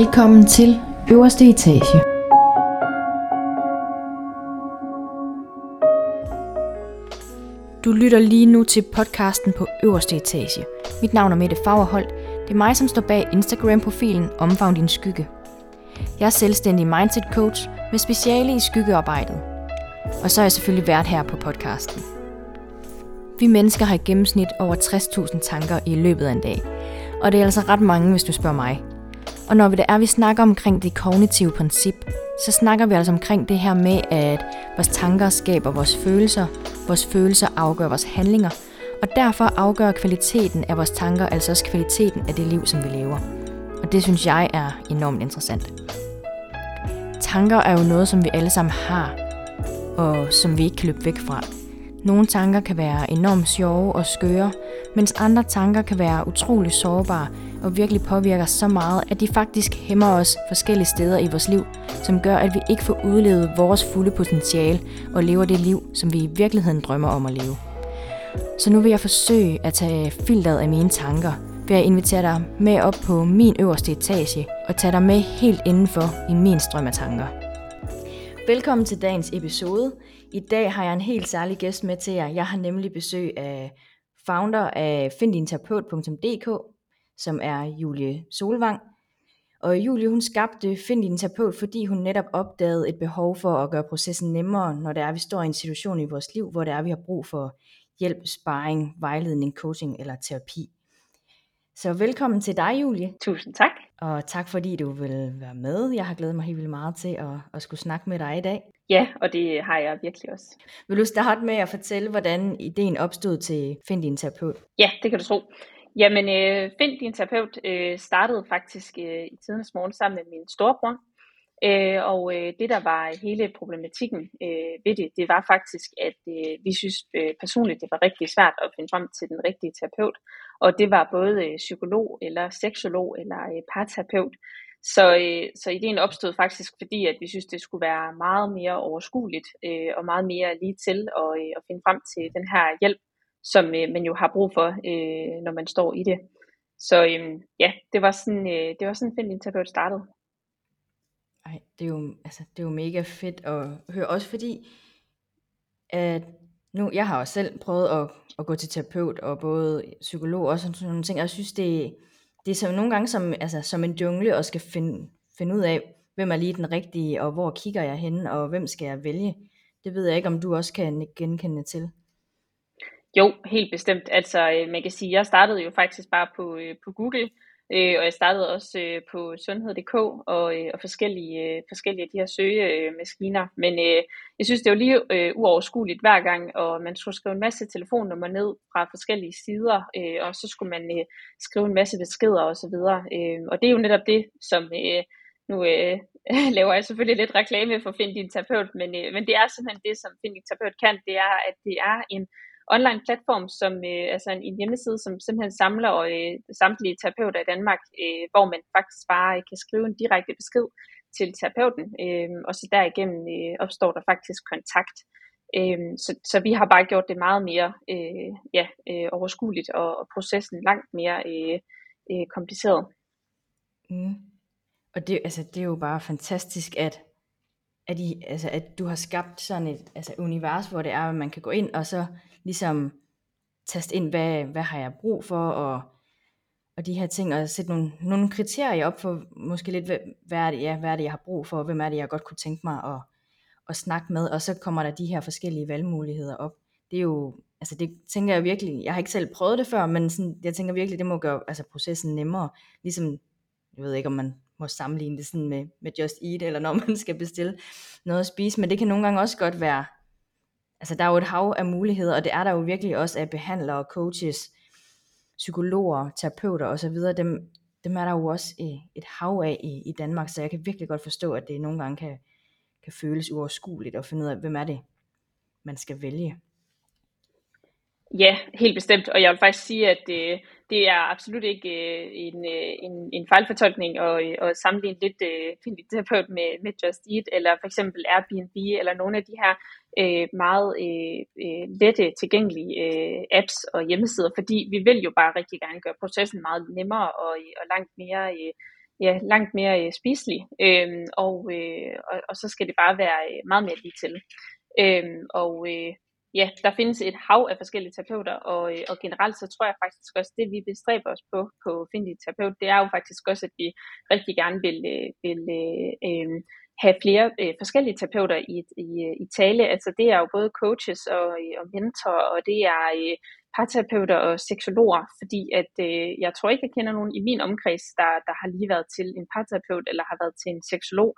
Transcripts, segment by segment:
Velkommen til øverste etage. Du lytter lige nu til podcasten på øverste etage. Mit navn er Mette Fagerholt. Det er mig, som står bag Instagram-profilen Omfavn din skygge. Jeg er selvstændig mindset coach med speciale i skyggearbejdet. Og så er jeg selvfølgelig vært her på podcasten. Vi mennesker har i gennemsnit over 60.000 tanker i løbet af en dag. Og det er altså ret mange, hvis du spørger mig. Og når vi det er, vi snakker omkring det kognitive princip, så snakker vi altså omkring det her med, at vores tanker skaber vores følelser, vores følelser afgør vores handlinger, og derfor afgør kvaliteten af vores tanker altså også kvaliteten af det liv, som vi lever. Og det synes jeg er enormt interessant. Tanker er jo noget, som vi alle sammen har, og som vi ikke kan løbe væk fra. Nogle tanker kan være enormt sjove og skøre, mens andre tanker kan være utrolig sårbare og virkelig påvirker så meget, at de faktisk hæmmer os forskellige steder i vores liv, som gør, at vi ikke får udlevet vores fulde potentiale og lever det liv, som vi i virkeligheden drømmer om at leve. Så nu vil jeg forsøge at tage filteret af mine tanker ved at invitere dig med op på min øverste etage og tage dig med helt indenfor i min strøm af tanker. Velkommen til dagens episode. I dag har jeg en helt særlig gæst med til jer. Jeg har nemlig besøg af founder af findinterapeut.dk, som er Julie Solvang. Og Julie hun skabte Find din terapeut, fordi hun netop opdagede et behov for at gøre processen nemmere, når det er, at vi står i en situation i vores liv, hvor det er, at vi har brug for hjælp, sparring, vejledning, coaching eller terapi. Så velkommen til dig, Julie. Tusind tak. Og tak fordi du vil være med. Jeg har glædet mig helt vildt meget til at, at skulle snakke med dig i dag. Ja, og det har jeg virkelig også. Vil du starte med at fortælle, hvordan ideen opstod til Find din terapeut? Ja, det kan du tro. Jamen, øh, Find din terapeut øh, startede faktisk øh, i tidens morgen sammen med min storebror. Øh, og øh, det, der var hele problematikken øh, ved det, det var faktisk, at øh, vi synes øh, personligt, det var rigtig svært at finde frem til den rigtige terapeut. Og det var både øh, psykolog, eller seksolog, eller øh, parterapeut. Så, øh, så ideen opstod faktisk, fordi at vi synes, det skulle være meget mere overskueligt øh, og meget mere lige til at, øh, at finde frem til den her hjælp, som øh, man jo har brug for, øh, når man står i det. Så øh, ja, det var sådan, øh, det var sådan, Find din terapeut startede. Ej, det er jo, altså, det er jo mega fedt at høre, også fordi, at nu, jeg har også selv prøvet at, at gå til terapeut, og både psykolog og sådan nogle ting, og jeg synes, det, det er som nogle gange som, altså, som en jungle, og skal finde, finde ud af, hvem er lige den rigtige, og hvor kigger jeg hen, og hvem skal jeg vælge. Det ved jeg ikke, om du også kan genkende til. Jo, helt bestemt. Altså, øh, man kan sige, jeg startede jo faktisk bare på, øh, på Google, øh, og jeg startede også øh, på sundhed.dk og, øh, og forskellige, øh, forskellige af de her søgemaskiner. Men øh, jeg synes, det var lige øh, uoverskueligt hver gang, og man skulle skrive en masse telefonnummer ned fra forskellige sider, øh, og så skulle man øh, skrive en masse beskeder osv. Øh, og det er jo netop det, som... Øh, nu øh, laver jeg selvfølgelig lidt reklame for Find din terapeut, men, øh, men det er simpelthen det, som Find din terapeut kan, det er, at det er en online platform, som øh, altså en, en hjemmeside, som simpelthen samler øh, samtlige terapeuter i Danmark, øh, hvor man faktisk bare øh, kan skrive en direkte besked til terapeuten, øh, og så derigennem øh, opstår der faktisk kontakt. Øh, så, så vi har bare gjort det meget mere øh, ja, øh, overskueligt, og, og processen langt mere øh, øh, kompliceret. Mm. Og det, altså, det er jo bare fantastisk, at at, I, altså, at du har skabt sådan et altså, univers, hvor det er, at man kan gå ind og så ligesom taste ind, hvad, hvad har jeg brug for, og, og de her ting, og sætte nogle, nogle kriterier op for måske lidt, hvad, hvad, er det, ja, hvad er det, jeg har brug for, og hvem er det, jeg godt kunne tænke mig at, at snakke med, og så kommer der de her forskellige valgmuligheder op. Det er jo, altså det tænker jeg virkelig, jeg har ikke selv prøvet det før, men sådan, jeg tænker virkelig, det må gøre altså processen nemmere, ligesom, jeg ved ikke, om man må sammenligne det sådan med, med Just Eat, eller når man skal bestille noget at spise, men det kan nogle gange også godt være, altså der er jo et hav af muligheder, og det er der jo virkelig også af behandlere, coaches, psykologer, terapeuter osv., dem, dem er der jo også et hav af i, i Danmark, så jeg kan virkelig godt forstå, at det nogle gange kan, kan føles uoverskueligt at finde ud af, hvem er det, man skal vælge. Ja, helt bestemt, og jeg vil faktisk sige, at det, det er absolut ikke øh, en, øh, en, en fejlfortolkning at, øh, at sammenligne lidt øh, terapeut med, med Just Eat, eller for eksempel Airbnb, eller nogle af de her øh, meget øh, øh, lette tilgængelige øh, apps og hjemmesider, fordi vi vil jo bare rigtig gerne gøre processen meget nemmere og, øh, og langt mere øh, ja, langt mere øh, spiselig, øhm, og, øh, og, og så skal det bare være øh, meget mere lige til. Øhm, og øh, ja, der findes et hav af forskellige terapeuter, og, øh, og generelt så tror jeg faktisk også, det vi bestræber os på på Findig Terapeut, det er jo faktisk også, at vi rigtig gerne vil, øh, vil øh, øh, have flere øh, forskellige terapeuter i, i, øh, i tale. Altså det er jo både coaches og, og mentor, og det er øh, parterapeuter og seksologer, fordi at øh, jeg tror ikke, jeg kender nogen i min omkreds, der, der har lige været til en parterapeut eller har været til en seksolog.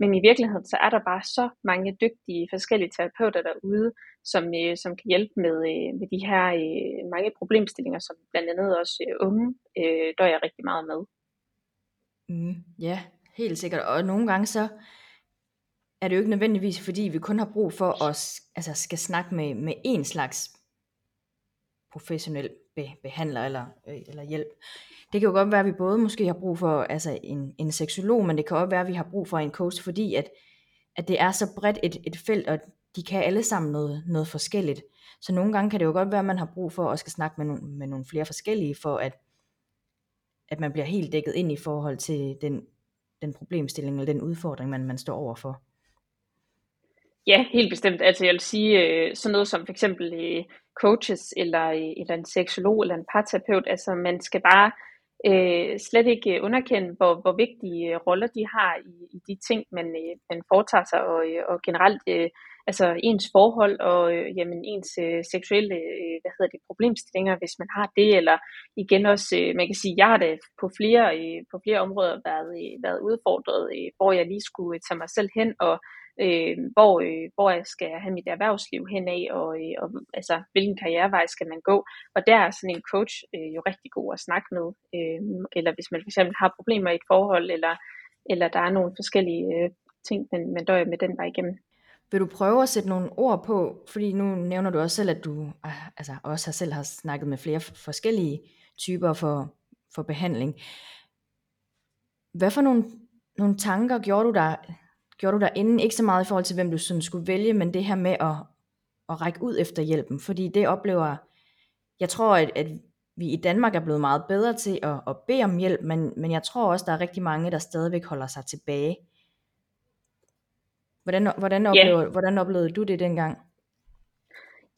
Men i virkeligheden, så er der bare så mange dygtige forskellige terapeuter derude, som, øh, som kan hjælpe med, øh, med de her øh, mange problemstillinger, som blandt andet også øh, unge øh, dør jeg rigtig meget med. Mm, ja, helt sikkert. Og nogle gange så er det jo ikke nødvendigvis, fordi vi kun har brug for at altså skal snakke med, med en slags professionel be, behandler eller, øh, eller hjælp. Det kan jo godt være, at vi både måske har brug for altså en, en seksolog, men det kan også være, at vi har brug for en coach, fordi at, at det er så bredt et, et felt, og de kan alle sammen noget, noget forskelligt. Så nogle gange kan det jo godt være, at man har brug for at skal snakke med nogle, med nogle flere forskellige, for at, at man bliver helt dækket ind i forhold til den, den problemstilling eller den udfordring, man, man står overfor. Ja, helt bestemt. Altså jeg vil sige, øh, sådan noget som for eksempel øh, coaches, eller, eller en seksolog, eller en parterapeut, altså man skal bare øh, slet ikke underkende, hvor, hvor vigtige øh, roller de har i, i de ting, man, øh, man foretager sig, og, øh, og generelt øh, altså ens forhold, og øh, jamen, ens øh, seksuelle øh, hvad hedder det, problemstillinger, hvis man har det, eller igen også, øh, man kan sige, jeg har da på flere, øh, på flere områder været, øh, været udfordret, øh, hvor jeg lige skulle tage mig selv hen og øh, hvor, øh, hvor skal jeg have mit erhvervsliv henad, og, øh, og altså, hvilken karrierevej skal man gå. Og der er sådan en coach øh, jo rigtig god at snakke med, øh, eller hvis man for eksempel har problemer i et forhold, eller, eller der er nogle forskellige øh, ting, man, man døjer med den vej igennem. Vil du prøve at sætte nogle ord på, fordi nu nævner du også selv, at du ah, altså også har selv har snakket med flere forskellige typer for, for behandling. Hvad for nogle, nogle tanker gjorde du der gjorde du der inden ikke så meget i forhold til, hvem du sådan skulle vælge, men det her med at, at række ud efter hjælpen, fordi det oplever, jeg tror, at, at vi i Danmark er blevet meget bedre til at, at bede om hjælp, men, men jeg tror også, der er rigtig mange, der stadigvæk holder sig tilbage. Hvordan, hvordan, oplevede, yeah. hvordan oplevede du det dengang?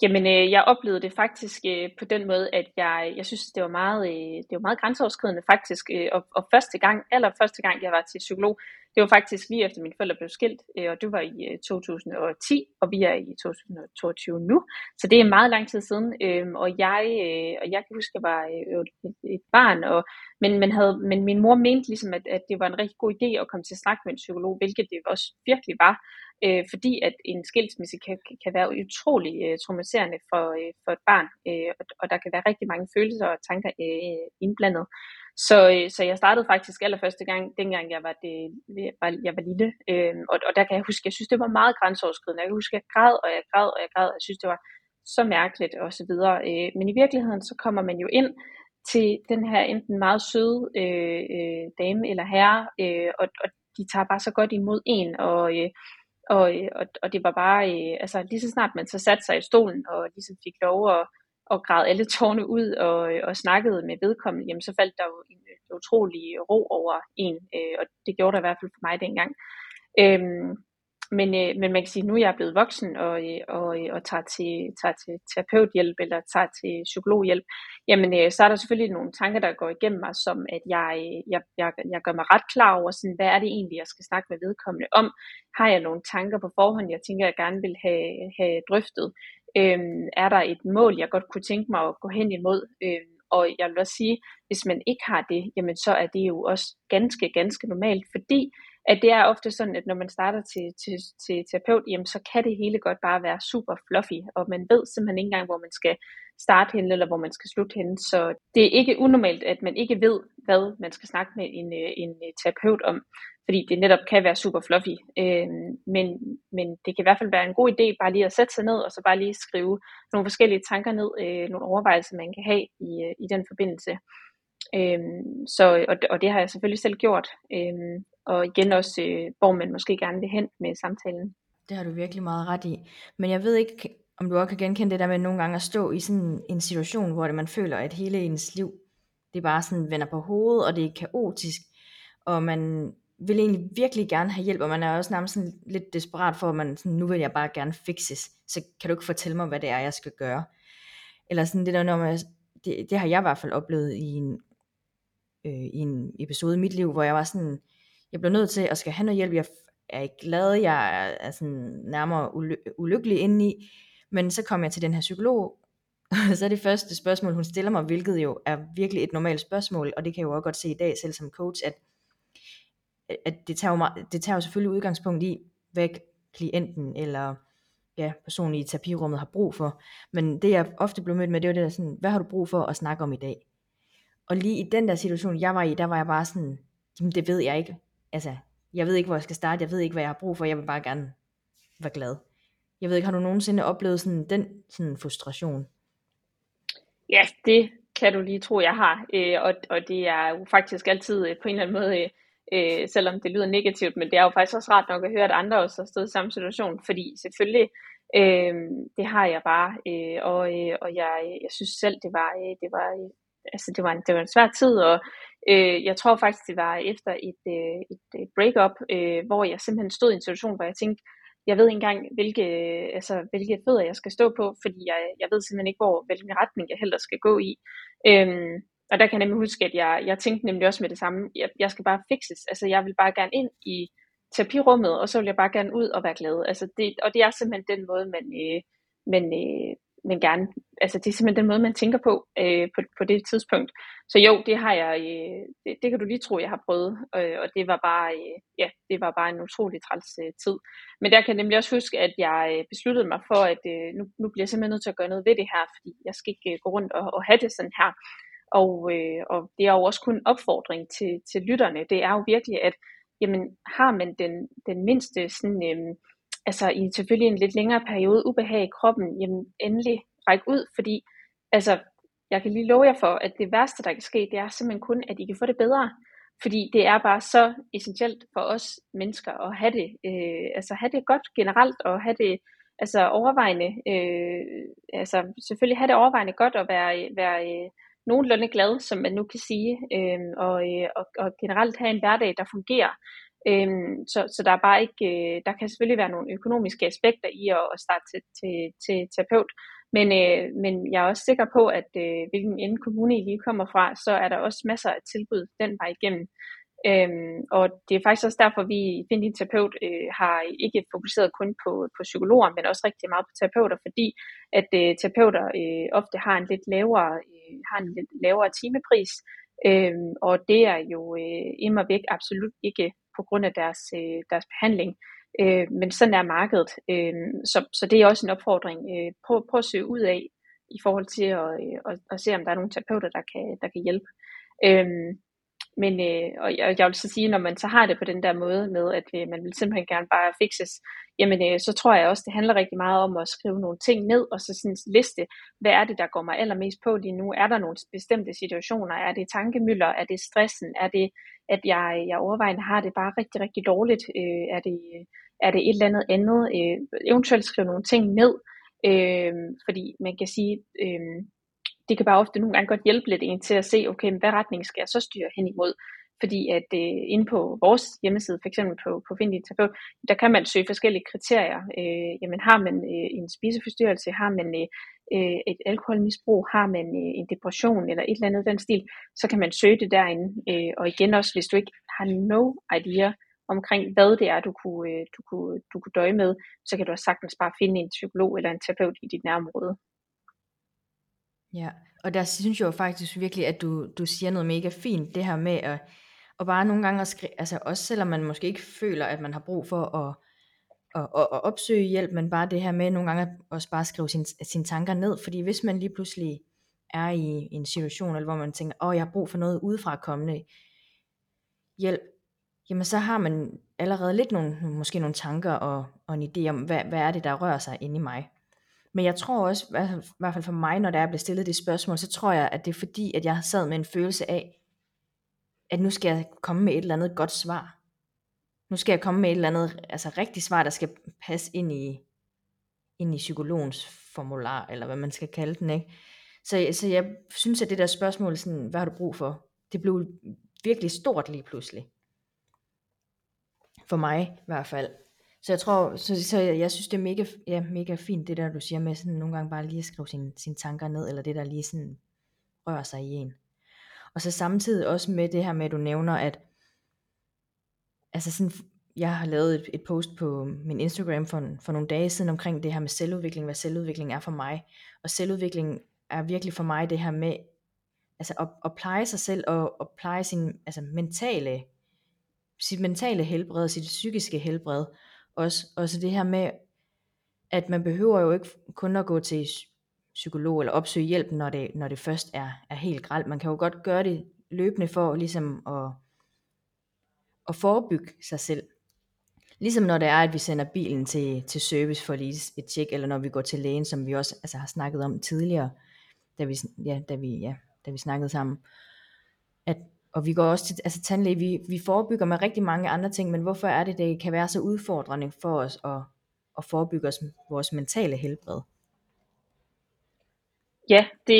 Jamen, øh, jeg oplevede det faktisk øh, på den måde, at jeg, jeg synes, det var meget, øh, det var meget grænseoverskridende faktisk. Øh, og, og første gang, eller første gang, jeg var til psykolog, det var faktisk lige efter mine forældre blev skilt, øh, og det var i øh, 2010, og vi er i 2022 nu. Så det er meget lang tid siden, øh, og, jeg, og jeg kan huske, at jeg var et, barn, og, men, man havde, men min mor mente ligesom, at, at det var en rigtig god idé at komme til at snakke med en psykolog, hvilket det også virkelig var øh, fordi at en skilsmisse kan, kan være utrolig øh, traumatiserende for, øh, for et barn, øh, og, og der kan være rigtig mange følelser og tanker øh, indblandet. Så, øh, så jeg startede faktisk allerførste gang, dengang jeg var, det, var, jeg var lille, øh, og, og der kan jeg huske, jeg synes, det var meget grænseoverskridende. Jeg kan huske, jeg græd, og jeg græd, og jeg græd, og jeg synes, det var så mærkeligt og så videre. Øh, men i virkeligheden, så kommer man jo ind til den her enten meget søde øh, øh, dame eller herre, øh, og, og de tager bare så godt imod en, og, øh, og, øh, og, og det var bare, øh, altså lige så snart man så satte sig i stolen og ligesom fik lov at, og græde alle tårne ud og, øh, og snakkede med vedkommende, jamen så faldt der jo øh, en, utrolig ro over en, øh, og det gjorde der i hvert fald for mig dengang. Øhm, men, øh, men man kan sige, at nu er jeg blevet voksen og, øh, og, og tager, til, tager til terapeuthjælp eller tager til psykologhjælp, jamen øh, så er der selvfølgelig nogle tanker, der går igennem mig, som at jeg, jeg, jeg, jeg gør mig ret klar over, sådan, hvad er det egentlig, jeg skal snakke med vedkommende om. Har jeg nogle tanker på forhånd, jeg tænker, jeg gerne vil have, have drøftet? Øhm, er der et mål, jeg godt kunne tænke mig at gå hen imod? Øhm, og jeg vil også sige, hvis man ikke har det, jamen så er det jo også ganske, ganske normalt, fordi at det er ofte sådan, at når man starter til, til, til terapeut, jamen, så kan det hele godt bare være super fluffy, og man ved simpelthen ikke engang, hvor man skal starte henne, eller hvor man skal slutte henne. Så det er ikke unormalt, at man ikke ved, hvad man skal snakke med en, øh, en øh, terapeut om, fordi det netop kan være super fluffy. Øh, men, men det kan i hvert fald være en god idé bare lige at sætte sig ned, og så bare lige skrive nogle forskellige tanker ned, øh, nogle overvejelser, man kan have i, øh, i den forbindelse. Øhm, så, og, og det har jeg selvfølgelig selv gjort. Øhm, og igen også, øh, hvor man måske gerne vil hen med samtalen. Det har du virkelig meget ret i. Men jeg ved ikke, om du også kan genkende det der med nogle gange at stå i sådan en situation, hvor det, man føler, at hele ens liv, det bare sådan vender på hovedet, og det er kaotisk. og man vil egentlig virkelig gerne have hjælp, og man er også nærmest sådan lidt desperat for, at man sådan, nu vil jeg bare gerne fixes, så kan du ikke fortælle mig, hvad det er, jeg skal gøre. Eller sådan det der, når man, det, det har jeg i hvert fald oplevet i en, øh, i en episode i mit liv, hvor jeg var sådan, jeg blev nødt til at skal have noget hjælp, jeg er ikke glad, jeg er, er sådan nærmere uly- ulykkelig indeni, men så kom jeg til den her psykolog, og så er det første spørgsmål, hun stiller mig, hvilket jo er virkelig et normalt spørgsmål, og det kan jeg jo også godt se i dag, selv som coach, at, at det, tager jo meget, det tager jo selvfølgelig udgangspunkt i, hvad klienten eller ja, personen i terapirummet har brug for. Men det jeg ofte blev mødt med, det var det der sådan, hvad har du brug for at snakke om i dag? Og lige i den der situation, jeg var i, der var jeg bare sådan, jamen det ved jeg ikke. Altså, jeg ved ikke, hvor jeg skal starte, jeg ved ikke, hvad jeg har brug for, jeg vil bare gerne være glad. Jeg ved ikke, har du nogensinde oplevet sådan den sådan frustration? Ja, det kan du lige tro, jeg har. Øh, og, og det er jo faktisk altid øh, på en eller anden måde, øh, øh selvom det lyder negativt, men det er jo faktisk også rart nok at høre, at andre også har stået i samme situation, fordi selvfølgelig, øh, det har jeg bare, øh, og, øh, og jeg, jeg synes selv, det var, øh, det var, øh, altså det var, en, det var en svær tid, og øh, jeg tror faktisk, det var efter et, øh, et øh, breakup, øh, hvor jeg simpelthen stod i en situation, hvor jeg tænkte, jeg ved ikke engang, hvilke, øh, altså, hvilke fødder jeg skal stå på, fordi jeg, jeg ved simpelthen ikke, hvor, hvilken retning jeg heller skal gå i. Øhm, og der kan jeg nemlig huske, at jeg, jeg tænkte nemlig også med det samme, jeg, jeg skal bare fixes, altså jeg vil bare gerne ind i terapirummet, og så vil jeg bare gerne ud og være glad. Altså det, og det er simpelthen den måde, man, øh, man, øh, men gerne, altså det er simpelthen den måde, man tænker på, øh, på, på det tidspunkt. Så jo, det har jeg, øh, det, det kan du lige tro, jeg har prøvet, øh, og det var bare, øh, ja, det var bare en utrolig træls øh, tid. Men der kan jeg nemlig også huske, at jeg øh, besluttede mig for, at øh, nu, nu bliver jeg simpelthen nødt til at gøre noget ved det her, fordi jeg skal ikke øh, gå rundt og, og have det sådan her. Og, øh, og det er jo også kun en opfordring til, til lytterne. Det er jo virkelig, at jamen, har man den, den mindste sådan, øh, altså i selvfølgelig en lidt længere periode ubehag i kroppen, jamen endelig række ud, fordi altså, jeg kan lige love jer for, at det værste, der kan ske, det er simpelthen kun, at I kan få det bedre. Fordi det er bare så essentielt for os mennesker at have det, øh, altså have det godt generelt, og have det altså overvejende, øh, altså selvfølgelig have det overvejende godt, og være, være øh, nogenlunde glad, som man nu kan sige, øh, og, øh, og, og generelt have en hverdag, der fungerer. Øhm, så, så der er bare ikke, øh, der kan selvfølgelig være nogle økonomiske aspekter i at, at starte til, til, til terapeut, men, øh, men jeg er også sikker på, at øh, hvilken ende kommune I lige kommer fra, så er der også masser af tilbud den vej igennem. Øhm, og det er faktisk også derfor, vi i Find din terapeut øh, har ikke fokuseret kun på, på psykologer, men også rigtig meget på terapeuter, fordi at øh, terapeuter øh, ofte har en lidt lavere, øh, har en lidt lavere timepris, øh, og det er jo øh, immer væk absolut ikke på grund af deres, øh, deres behandling. Øh, men sådan er markedet. Øh, så, så det er også en opfordring. Øh, prøv, prøv at søge ud af i forhold til at, øh, at, at se, om der er nogle terapeuter, der kan, der kan hjælpe. Øh, men øh, og jeg, jeg vil så sige, når man så har det på den der måde med, at øh, man vil simpelthen gerne bare fixes, jamen øh, så tror jeg også, det handler rigtig meget om at skrive nogle ting ned, og så sådan liste, hvad er det, der går mig allermest på lige nu? Er der nogle bestemte situationer? Er det tankemøller? Er det stressen? Er det, at jeg, jeg overvejende har det bare rigtig, rigtig dårligt? Øh, er, det, er det et eller andet andet? Øh, eventuelt skrive nogle ting ned, øh, fordi man kan sige, øh, det kan bare ofte nogle gange godt hjælpe lidt en til at se, okay, men hvad retning skal jeg så styre hen imod? Fordi at øh, inde på vores hjemmeside, for eksempel på, på Find din terapeut, der kan man søge forskellige kriterier. Øh, jamen har man øh, en spiseforstyrrelse, har man øh, øh et alkoholmisbrug, har man øh, en depression eller et eller andet den stil, så kan man søge det derinde. Øh, og igen også, hvis du ikke har no idea omkring, hvad det er, du kunne, øh, du, kunne, du kunne døje med, så kan du også sagtens bare finde en psykolog eller en terapeut i dit nærområde. Ja, og der synes jeg jo faktisk virkelig, at du, du siger noget mega fint, det her med at, at bare nogle gange, at skri- altså også selvom man måske ikke føler, at man har brug for at, at, at, at opsøge hjælp, men bare det her med nogle gange også bare skrive sine, sine tanker ned, fordi hvis man lige pludselig er i en situation, eller hvor man tænker, åh, oh, jeg har brug for noget udefra kommende hjælp, jamen så har man allerede lidt nogle, måske nogle tanker og, og en idé om, hvad, hvad er det, der rører sig inde i mig. Men jeg tror også, i hvert fald for mig, når der er blevet stillet det spørgsmål, så tror jeg, at det er fordi, at jeg sad med en følelse af, at nu skal jeg komme med et eller andet godt svar. Nu skal jeg komme med et eller andet altså rigtigt svar, der skal passe ind i, ind i psykologens formular, eller hvad man skal kalde den. Ikke? Så, så jeg synes, at det der spørgsmål, sådan, hvad har du brug for, det blev virkelig stort lige pludselig. For mig i hvert fald. Så jeg tror, så, så jeg, jeg synes, det er mega, ja, mega fint, det der, du siger med sådan nogle gange bare lige at skrive sine, sine tanker ned, eller det der lige sådan rører sig i en. Og så samtidig også med det her med, at du nævner, at altså sådan, jeg har lavet et, et post på min Instagram for, for nogle dage siden omkring det her med selvudvikling, hvad selvudvikling er for mig. Og selvudvikling er virkelig for mig det her med altså at, at pleje sig selv og at pleje sin altså mentale, sit mentale helbred, sit psykiske helbred. Også, også det her med, at man behøver jo ikke kun at gå til psykolog eller opsøge hjælp, når det, når det først er, er helt gralt. Man kan jo godt gøre det løbende for ligesom at, at forebygge sig selv. Ligesom når det er, at vi sender bilen til, til service for lige et tjek, eller når vi går til lægen, som vi også altså, har snakket om tidligere, da vi, ja, da vi, ja, da vi snakkede sammen. Og vi går også til altså tandlæge, vi, vi forebygger med rigtig mange andre ting, men hvorfor er det, det kan være så udfordrende for os at, at forebygge os, vores mentale helbred? Ja, det,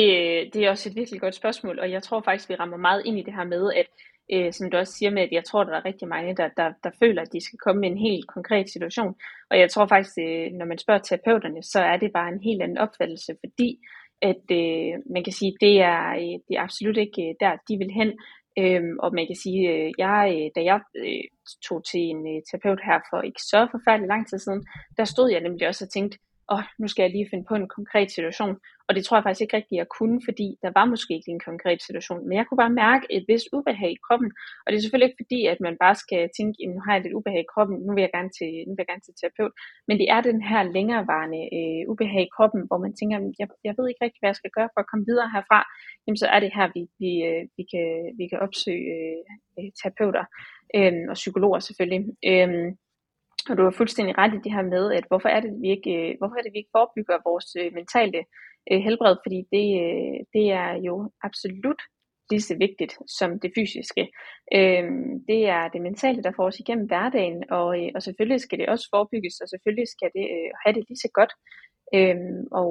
det er også et virkelig godt spørgsmål, og jeg tror faktisk, vi rammer meget ind i det her med, at øh, som du også siger med, at jeg tror, der er rigtig mange, der, der, der føler, at de skal komme med en helt konkret situation. Og jeg tror faktisk, øh, når man spørger terapeuterne, så er det bare en helt anden opfattelse, fordi at øh, man kan sige, det er, øh, det er absolut ikke øh, der, de vil hen. Øhm, og man kan sige, øh, jeg, øh, da jeg øh, tog til en øh, terapeut her for ikke så forfærdelig lang tid siden, der stod jeg nemlig også og tænkte, oh, nu skal jeg lige finde på en konkret situation. Og det tror jeg faktisk ikke rigtigt, jeg kunne, fordi der var måske ikke en konkret situation. Men jeg kunne bare mærke et vist ubehag i kroppen. Og det er selvfølgelig ikke fordi, at man bare skal tænke, nu har jeg lidt ubehag i kroppen, nu vil jeg gerne til, nu vil jeg gerne til terapeut. Men det er den her længerevarende øh, ubehag i kroppen, hvor man tænker, jeg, jeg ved ikke rigtig, hvad jeg skal gøre for at komme videre herfra. Jamen så er det her, vi, vi, øh, vi, kan, vi kan opsøge øh, øh terapeuter øh, og psykologer selvfølgelig. Øh, og du har fuldstændig ret i det her med, at hvorfor er det, vi ikke, øh, hvorfor er det, vi ikke forebygger vores øh, mentale øh, helbred, fordi det, det er jo absolut lige så vigtigt som det fysiske. det er det mentale, der får os igennem hverdagen, og, og selvfølgelig skal det også forebygges, og selvfølgelig skal det have det lige så godt. og,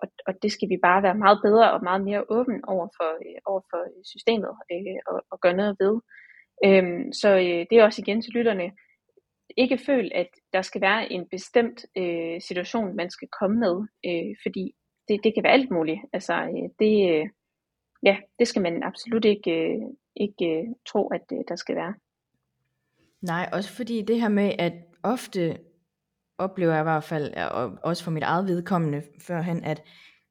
og, og det skal vi bare være meget bedre og meget mere åben over for, over for systemet og, og gøre noget ved. så det er også igen til lytterne, ikke føl, at der skal være en bestemt øh, situation, man skal komme med, øh, fordi det, det kan være alt muligt. Altså, øh, det, øh, ja, det skal man absolut ikke, øh, ikke øh, tro, at øh, der skal være. Nej, også fordi det her med, at ofte oplever jeg i hvert fald, og også for mit eget vedkommende førhen, at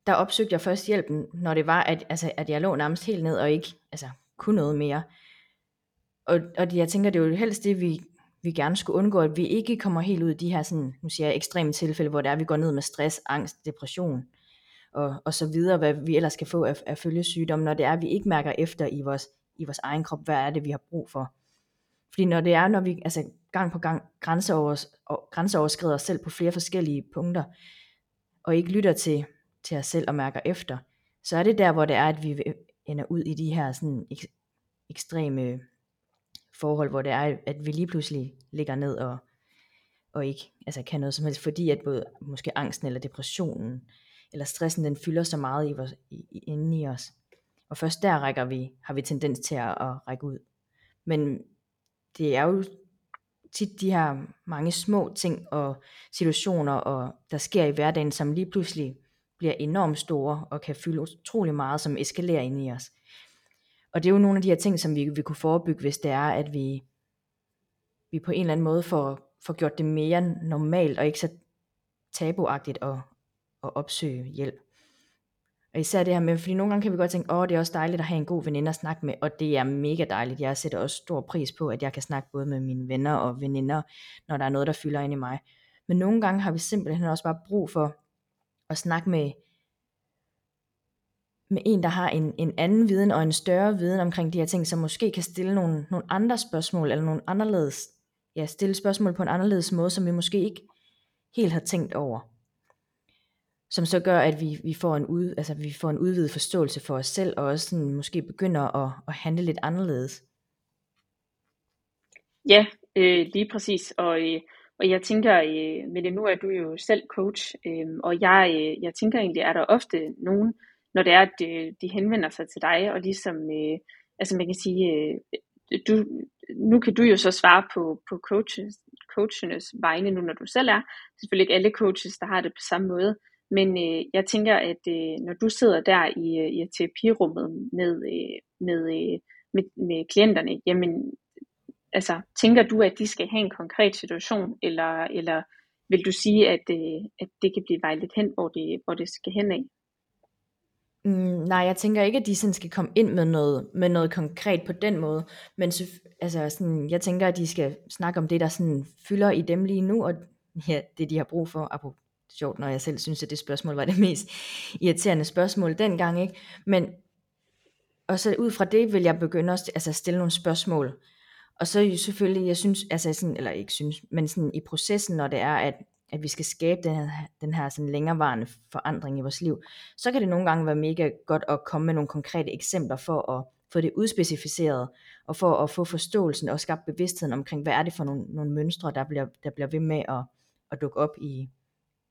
der opsøgte jeg først hjælpen, når det var, at, altså, at jeg lå nærmest helt ned og ikke altså, kunne noget mere. Og, og jeg tænker, det er jo helst det, vi vi gerne skulle undgå, at vi ikke kommer helt ud i de her sådan, nu siger jeg, ekstreme tilfælde, hvor det er, at vi går ned med stress, angst, depression og, og så videre, hvad vi ellers skal få af, af følgesygdomme, når det er, at vi ikke mærker efter i vores, i vores egen krop, hvad er det, vi har brug for. Fordi når det er, når vi altså, gang på gang grænseovers, grænseoverskrider os selv på flere forskellige punkter, og ikke lytter til, til os selv og mærker efter, så er det der, hvor det er, at vi ender ud i de her sådan ek, ekstreme forhold, hvor det er, at vi lige pludselig ligger ned og, og ikke altså kan noget som helst, fordi at både måske angsten eller depressionen eller stressen, den fylder så meget i vores, i, inde i os. Og først der rækker vi, har vi tendens til at, at række ud. Men det er jo tit de her mange små ting og situationer, og der sker i hverdagen, som lige pludselig bliver enormt store og kan fylde utrolig meget, som eskalerer ind i os. Og det er jo nogle af de her ting, som vi, vi kunne forebygge, hvis det er, at vi, vi på en eller anden måde får, får gjort det mere normalt, og ikke så tabuagtigt at, at opsøge hjælp. Og især det her med, fordi nogle gange kan vi godt tænke, åh, det er også dejligt at have en god veninde at snakke med, og det er mega dejligt. Jeg sætter også stor pris på, at jeg kan snakke både med mine venner og veninder, når der er noget, der fylder ind i mig. Men nogle gange har vi simpelthen også bare brug for at snakke med med en, der har en, en anden viden og en større viden omkring de her ting, som måske kan stille nogle, nogle andre spørgsmål, eller nogle anderledes, ja, stille spørgsmål på en anderledes måde, som vi måske ikke helt har tænkt over. Som så gør, at vi, vi, får en ud, altså, vi får en udvidet forståelse for os selv, og også sådan, måske begynder at, at handle lidt anderledes. Ja, øh, lige præcis. Og, øh, og jeg tænker, øh, med det nu er du jo selv coach, øh, og jeg, øh, jeg tænker egentlig, er der ofte nogen, når det er, at de, de henvender sig til dig, og ligesom, øh, altså man kan sige, øh, du, nu kan du jo så svare på, på coaches, coachenes vegne nu, når du selv er. Det er selvfølgelig ikke alle coaches, der har det på samme måde. Men øh, jeg tænker, at øh, når du sidder der i, øh, i terapirummet med, øh, med, øh, med, med klienterne, jamen, altså, tænker du, at de skal have en konkret situation, eller, eller vil du sige, at, øh, at det kan blive vejledt hen, hvor det, hvor det skal hen af? Mm, nej, jeg tænker ikke, at de sådan skal komme ind med noget, med noget konkret på den måde, men så, altså sådan, jeg tænker, at de skal snakke om det, der sådan fylder i dem lige nu, og ja, det de har brug for, apropos sjovt, når jeg selv synes, at det spørgsmål var det mest irriterende spørgsmål dengang, ikke? Men, og så ud fra det vil jeg begynde at altså stille nogle spørgsmål, og så jo selvfølgelig, jeg synes, altså sådan, eller ikke synes, men sådan i processen, når det er, at at vi skal skabe den her, den her sådan længerevarende forandring i vores liv, så kan det nogle gange være mega godt at komme med nogle konkrete eksempler for at få det udspecificeret, og for at få forståelsen og skabe bevidstheden omkring, hvad er det for nogle, nogle mønstre, der bliver, der bliver ved med at, at dukke op i,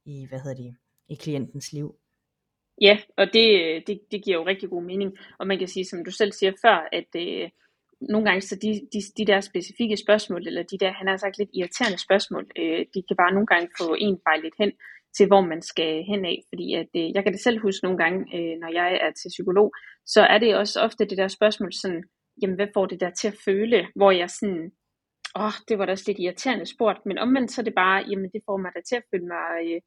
i, hvad hedder det, i klientens liv. Ja, og det, det, det giver jo rigtig god mening. Og man kan sige, som du selv siger før, at øh, nogle gange så de, de, de der specifikke spørgsmål, eller de der, han har sagt lidt irriterende spørgsmål, øh, de kan bare nogle gange få en fejl lidt hen til, hvor man skal hen af. Fordi at, øh, jeg kan det selv huske nogle gange, øh, når jeg er til psykolog, så er det også ofte det der spørgsmål sådan, jamen hvad får det der til at føle, hvor jeg sådan, åh, oh, det var da også lidt irriterende spurgt, men omvendt så er det bare, jamen det får mig da til at føle mig øh,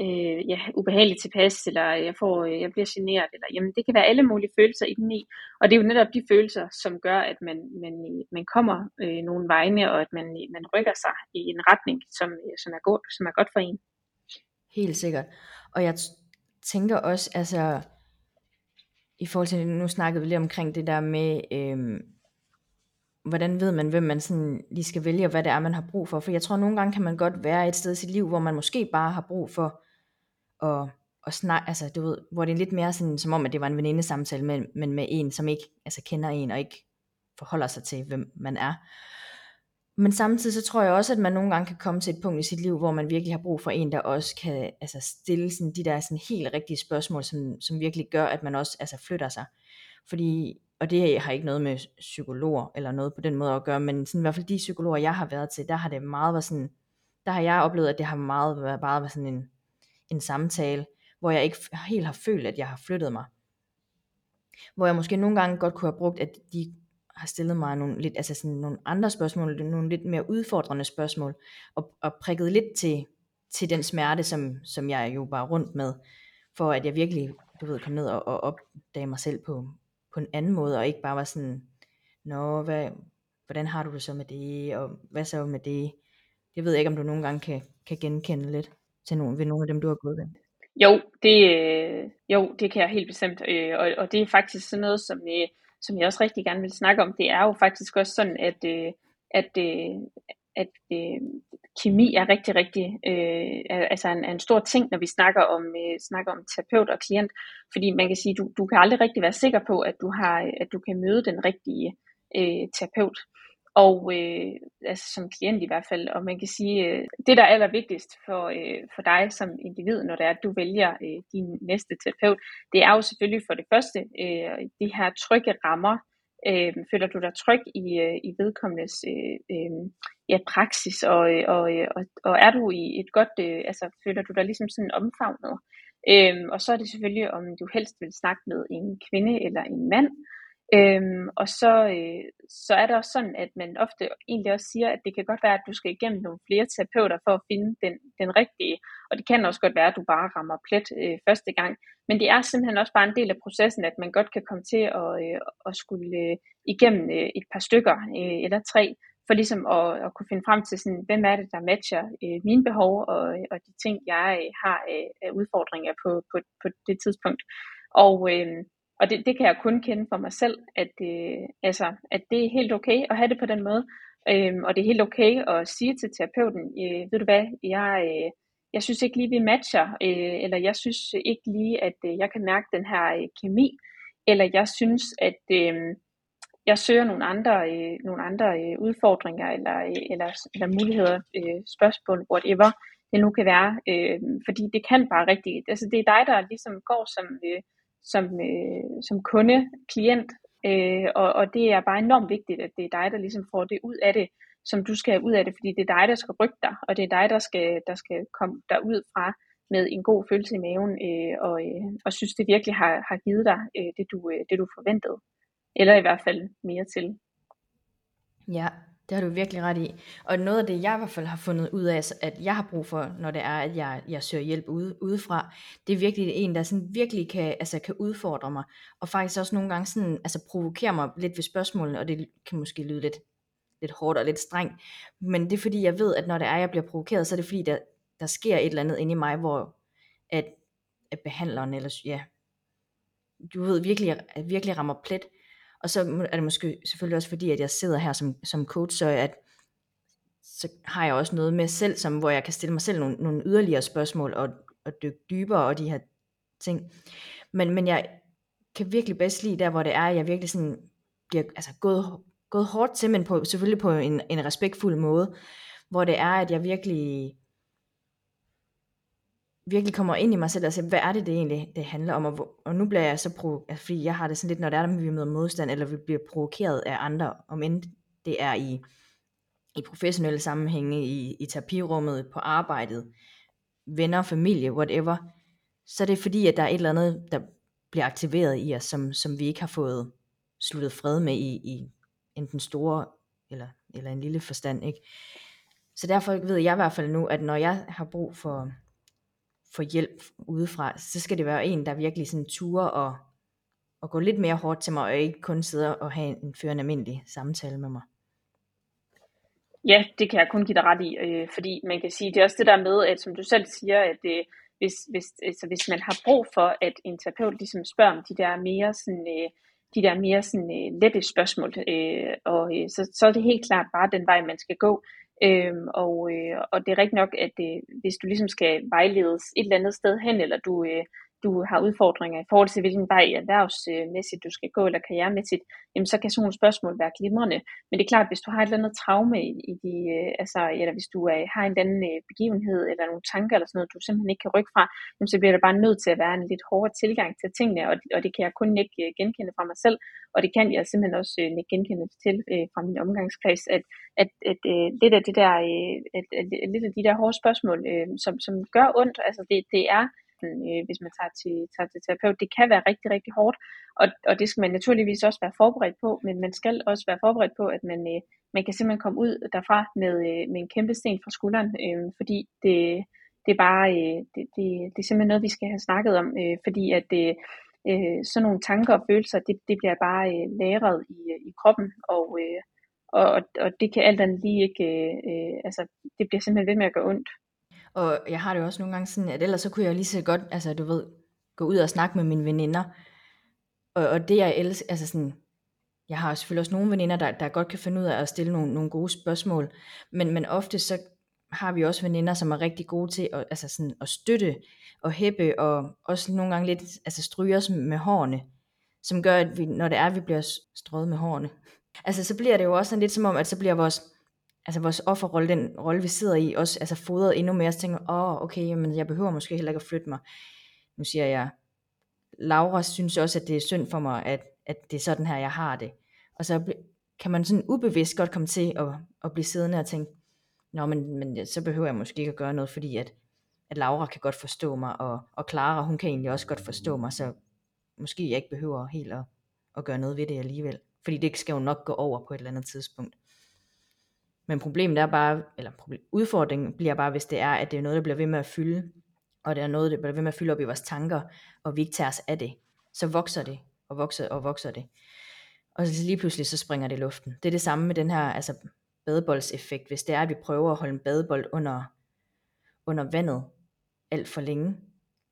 øh, ja, ubehageligt tilpas, eller jeg, får, øh, jeg bliver generet, eller jamen, det kan være alle mulige følelser i den i. Og det er jo netop de følelser, som gør, at man, man, man kommer øh, nogle vegne, og at man, man rykker sig i en retning, som, øh, som, er god, som er godt for en. Helt sikkert. Og jeg tænker også, altså, i forhold til, nu snakkede vi lige omkring det der med, øh, hvordan ved man, hvem man sådan lige skal vælge, og hvad det er, man har brug for. For jeg tror, nogle gange kan man godt være et sted i sit liv, hvor man måske bare har brug for og, og snakke, altså du ved, hvor det er lidt mere sådan, som om, at det var en venindesamtale, men, men med en, som ikke altså, kender en, og ikke forholder sig til, hvem man er. Men samtidig så tror jeg også, at man nogle gange kan komme til et punkt i sit liv, hvor man virkelig har brug for en, der også kan altså, stille sådan, de der sådan, helt rigtige spørgsmål, som, som virkelig gør, at man også altså, flytter sig. Fordi, og det har ikke noget med psykologer eller noget på den måde at gøre, men sådan, i hvert fald de psykologer, jeg har været til, der har det meget været sådan, der har jeg oplevet, at det har meget været, bare været sådan en, en samtale, hvor jeg ikke helt har følt, at jeg har flyttet mig. Hvor jeg måske nogle gange godt kunne have brugt, at de har stillet mig nogle, lidt, altså sådan nogle andre spørgsmål, nogle lidt mere udfordrende spørgsmål, og, og prikket lidt til, til den smerte, som, som jeg jo var rundt med, for at jeg virkelig, du ved, kom ned og, og opdage mig selv på, på en anden måde, og ikke bare var sådan, nå, hvad, hvordan har du det så med det, og hvad så med det? Jeg ved ikke, om du nogle gange kan, kan genkende lidt til nogen, ved nogle af dem, du har gået ved. Jo, det, øh, jo, det kan jeg helt bestemt, øh, og, og det er faktisk sådan noget, som, øh, som jeg også rigtig gerne vil snakke om. Det er jo faktisk også sådan, at, øh, at, øh, at øh, kemi er rigtig, rigtig, øh, altså en, en stor ting, når vi snakker om, øh, snakker om terapeut og klient, fordi man kan sige, du, du kan aldrig rigtig være sikker på, at du har, at du kan møde den rigtige øh, terapeut og øh, altså som klient i hvert fald. Og man kan sige, øh, det der er allervigtigst for, øh, for dig som individ, når det er, at du vælger øh, din næste terapeut, det er jo selvfølgelig for det første øh, de her trygge rammer. Øh, føler du dig tryg i, øh, i vedkommendes øh, øh, ja, praksis, og, øh, og, øh, og, og er du i et godt, øh, altså føler du dig ligesom sådan omfavnet? Øh, og så er det selvfølgelig, om du helst vil snakke med en kvinde eller en mand, Øhm, og så, øh, så er det også sådan, at man ofte egentlig også siger, at det kan godt være, at du skal igennem nogle flere terapeuter for at finde den, den rigtige. Og det kan også godt være, at du bare rammer plet øh, første gang. Men det er simpelthen også bare en del af processen, at man godt kan komme til at, øh, at skulle øh, igennem øh, et par stykker øh, eller tre, for ligesom at, at kunne finde frem til, sådan, hvem er det, der matcher øh, mine behov og, og de ting, jeg øh, har øh, af udfordringer på, på, på det tidspunkt. Og, øh, og det, det kan jeg kun kende for mig selv, at, øh, altså, at det er helt okay at have det på den måde. Øhm, og det er helt okay at sige til terapeuten, øh, ved du hvad, jeg, øh, jeg synes ikke lige, vi matcher, øh, eller jeg synes ikke lige, at øh, jeg kan mærke den her øh, kemi, eller jeg synes, at øh, jeg søger nogle andre, øh, nogle andre øh, udfordringer, eller, øh, eller, eller muligheder, øh, spørgsmål, whatever det nu kan være, øh, fordi det kan bare rigtigt, altså det er dig, der ligesom går som... Øh, som, øh, som kunde, klient, Øh, og, og det er bare enormt vigtigt, at det er dig, der ligesom får det ud af det, som du skal have ud af det, fordi det er dig, der skal rykke dig, og det er dig, der skal, der skal komme derud fra med en god følelse i maven, øh, og, øh, og synes, det virkelig har, har givet dig øh, det, du, øh, det, du forventede. Eller i hvert fald mere til. Ja, det har du virkelig ret i. Og noget af det, jeg i hvert fald har fundet ud af, at jeg har brug for, når det er, at jeg, jeg søger hjælp ude, udefra, det er virkelig en, der sådan virkelig kan, altså kan udfordre mig, og faktisk også nogle gange sådan, altså provokere mig lidt ved spørgsmålene, og det kan måske lyde lidt, lidt hårdt og lidt strengt, men det er fordi, jeg ved, at når det er, jeg bliver provokeret, så er det fordi, der, der sker et eller andet inde i mig, hvor at, at behandleren, eller ja, du ved, virkelig, virkelig rammer plet, og så er det måske selvfølgelig også fordi, at jeg sidder her som, som coach, så at så har jeg også noget med selv, som, hvor jeg kan stille mig selv nogle, nogle yderligere spørgsmål og, og dykke dybere og de her ting. Men, men jeg kan virkelig bedst lide der, hvor det er, at jeg virkelig sådan bliver altså, gået, gået hårdt til, men på, selvfølgelig på en, en respektfuld måde, hvor det er, at jeg virkelig virkelig kommer ind i mig selv og siger, hvad er det, det egentlig det handler om? Og, og nu bliver jeg så provokeret, altså, fordi jeg har det sådan lidt, når det er, at vi møder modstand, eller vi bliver provokeret af andre, om end det er i, i professionelle sammenhænge, i, i terapirummet, på arbejdet, venner, familie, whatever, så er det fordi, at der er et eller andet, der bliver aktiveret i os, som, som vi ikke har fået sluttet fred med i, i enten store eller, eller en lille forstand. Ikke? Så derfor ved jeg i hvert fald nu, at når jeg har brug for, få hjælp udefra, så skal det være en, der virkelig sådan turer og, og gå lidt mere hårdt til mig, og ikke kun sidde og have en, føre en almindelig samtale med mig. Ja, det kan jeg kun give dig ret i, øh, fordi man kan sige, det er også det der med, at som du selv siger, at det, hvis, hvis, altså, hvis man har brug for, at en terapeut ligesom spørger om de der mere sådan, øh, de der mere sådan, øh, lette spørgsmål, øh, og øh, så, så er det helt klart bare den vej, man skal gå. Øhm, og, øh, og det er rigtigt nok, at øh, hvis du ligesom skal vejledes et eller andet sted hen, eller du, øh, du har udfordringer i forhold til, hvilken vej erhvervsmæssigt du skal gå, eller karrieremæssigt, jamen så kan sådan nogle spørgsmål være glimrende. Men det er klart, hvis du har et eller andet traume i, i de, øh, altså, eller hvis du er, har en eller anden øh, begivenhed, eller nogle tanker, eller sådan noget, du simpelthen ikke kan rykke fra, jamen så bliver der bare nødt til at være en lidt hårdere tilgang til tingene, og, og det kan jeg kun ikke genkende fra mig selv, og det kan jeg simpelthen også ikke genkende til øh, fra min omgangskreds, at, at, at øh, lidt af det der, øh, at, at, at, lidt af de der hårde spørgsmål, øh, som, som gør ondt, altså det, det er øh, hvis man tager til, tager til terapeut. Det kan være rigtig, rigtig hårdt, og, og det skal man naturligvis også være forberedt på, men man skal også være forberedt på, at man, øh, man kan simpelthen komme ud derfra med, øh, med en kæmpe sten fra skulderen, øh, fordi det, det er bare, øh, det, det, det er simpelthen noget, vi skal have snakket om, øh, fordi at det, øh, sådan nogle tanker og følelser, det, det bliver bare øh, lagret i, øh, i kroppen, og, øh, og, og det kan alt andet lige ikke, øh, øh, altså det bliver simpelthen ved med at gøre ondt. Og jeg har det jo også nogle gange sådan, at ellers så kunne jeg lige så godt, altså du ved, gå ud og snakke med mine veninder. Og, og det jeg elsker, altså sådan, jeg har selvfølgelig også nogle veninder, der, der godt kan finde ud af at stille nogle, nogle gode spørgsmål, men, men ofte så har vi også veninder, som er rigtig gode til at, altså sådan, at støtte og hæppe, og også nogle gange lidt altså stryge os med hårene, som gør, at vi, når det er, at vi bliver strøget med hårene, altså så bliver det jo også sådan lidt som om, at så bliver vores altså vores offerrolle, den rolle vi sidder i, også altså fodret endnu mere, så tænker åh, oh, okay, jamen jeg behøver måske heller ikke at flytte mig. Nu siger jeg, Laura synes også, at det er synd for mig, at, at det er sådan her, jeg har det. Og så kan man sådan ubevidst godt komme til at, at blive siddende og tænke, nå, men, men så behøver jeg måske ikke at gøre noget, fordi at, at Laura kan godt forstå mig, og, og Clara, hun kan egentlig også godt forstå mig, så måske jeg ikke behøver helt at, at gøre noget ved det alligevel. Fordi det skal jo nok gå over på et eller andet tidspunkt. Men problemet er bare, eller udfordringen bliver bare, hvis det er, at det er noget, der bliver ved med at fylde, og det er noget, der bliver ved med at fylde op i vores tanker, og vi ikke tager os af det, så vokser det, og vokser og vokser det. Og så lige pludselig, så springer det i luften. Det er det samme med den her altså, badeboldseffekt. Hvis det er, at vi prøver at holde en badebold under, under vandet alt for længe,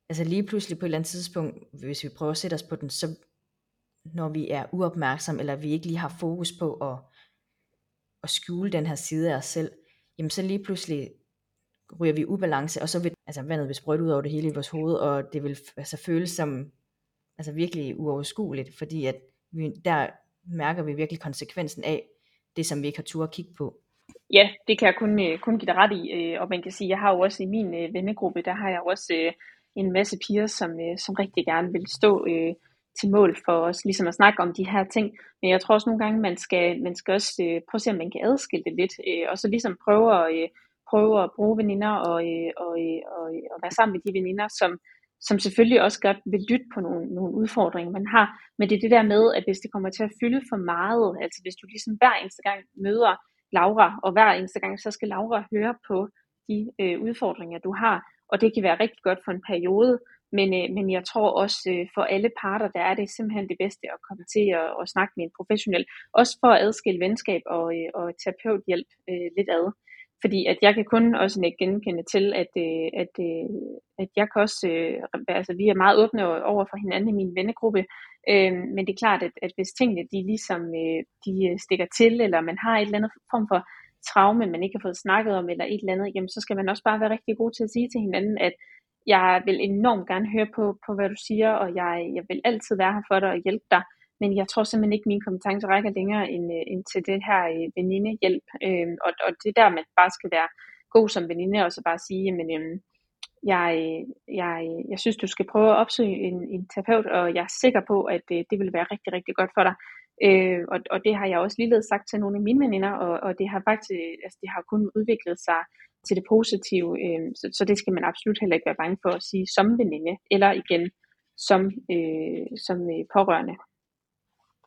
altså lige pludselig på et eller andet tidspunkt, hvis vi prøver at sætte os på den, så når vi er uopmærksom, eller vi ikke lige har fokus på at at skjule den her side af os selv, jamen så lige pludselig ryger vi i ubalance, og så vil altså, vandet vil sprøjte ud over det hele i vores hoved, og det vil altså, føles som altså, virkelig uoverskueligt, fordi at vi, der mærker vi virkelig konsekvensen af det, som vi ikke har tur at kigge på. Ja, det kan jeg kun, øh, kun give dig ret i, øh, og man kan sige, jeg har jo også i min øh, vennegruppe, der har jeg også en masse piger, som, som rigtig gerne vil stå til mål for os, ligesom at snakke om de her ting. Men jeg tror også nogle gange, man skal, man skal også øh, prøve at se, om man kan adskille det lidt, øh, og så ligesom prøve at, øh, prøve at bruge veninder og, øh, og, øh, og, øh, og være sammen med de veninder, som, som selvfølgelig også godt vil lytte på nogle, nogle udfordringer, man har. Men det er det der med, at hvis det kommer til at fylde for meget, altså hvis du ligesom hver eneste gang møder Laura, og hver eneste gang, så skal Laura høre på de øh, udfordringer, du har, og det kan være rigtig godt for en periode, men, øh, men jeg tror også øh, for alle parter, der er det simpelthen det bedste at komme til at, at snakke med en professionel, også for at adskille venskab og, øh, og terapeuthjælp øh, lidt ad. Fordi at jeg kan kun også ikke genkende til, at, øh, at, øh, at jeg kan også, øh, altså vi er meget åbne over for hinanden i min vennegruppe, øh, men det er klart, at, at hvis tingene de ligesom øh, de øh, stikker til, eller man har et eller andet form for traume, man ikke har fået snakket om, eller et eller andet, jamen så skal man også bare være rigtig god til at sige til hinanden, at jeg vil enormt gerne høre på, på hvad du siger, og jeg, jeg vil altid være her for dig og hjælpe dig, men jeg tror simpelthen ikke, at mine kompetencer rækker længere end, øh, end til det her øh, venindehjælp. Øh, og, og det der, man bare skal være god som veninde, og så bare sige, men øh, jeg, jeg, jeg synes, du skal prøve at opsøge en, en terapeut, og jeg er sikker på, at øh, det vil være rigtig, rigtig godt for dig. Øh, og, og det har jeg også lige sagt til nogle af mine veninder, og, og det har faktisk, altså det har kun udviklet sig til det positive, øh, så, så det skal man absolut heller ikke være bange for at sige som veninde, eller igen som, øh, som øh, pårørende.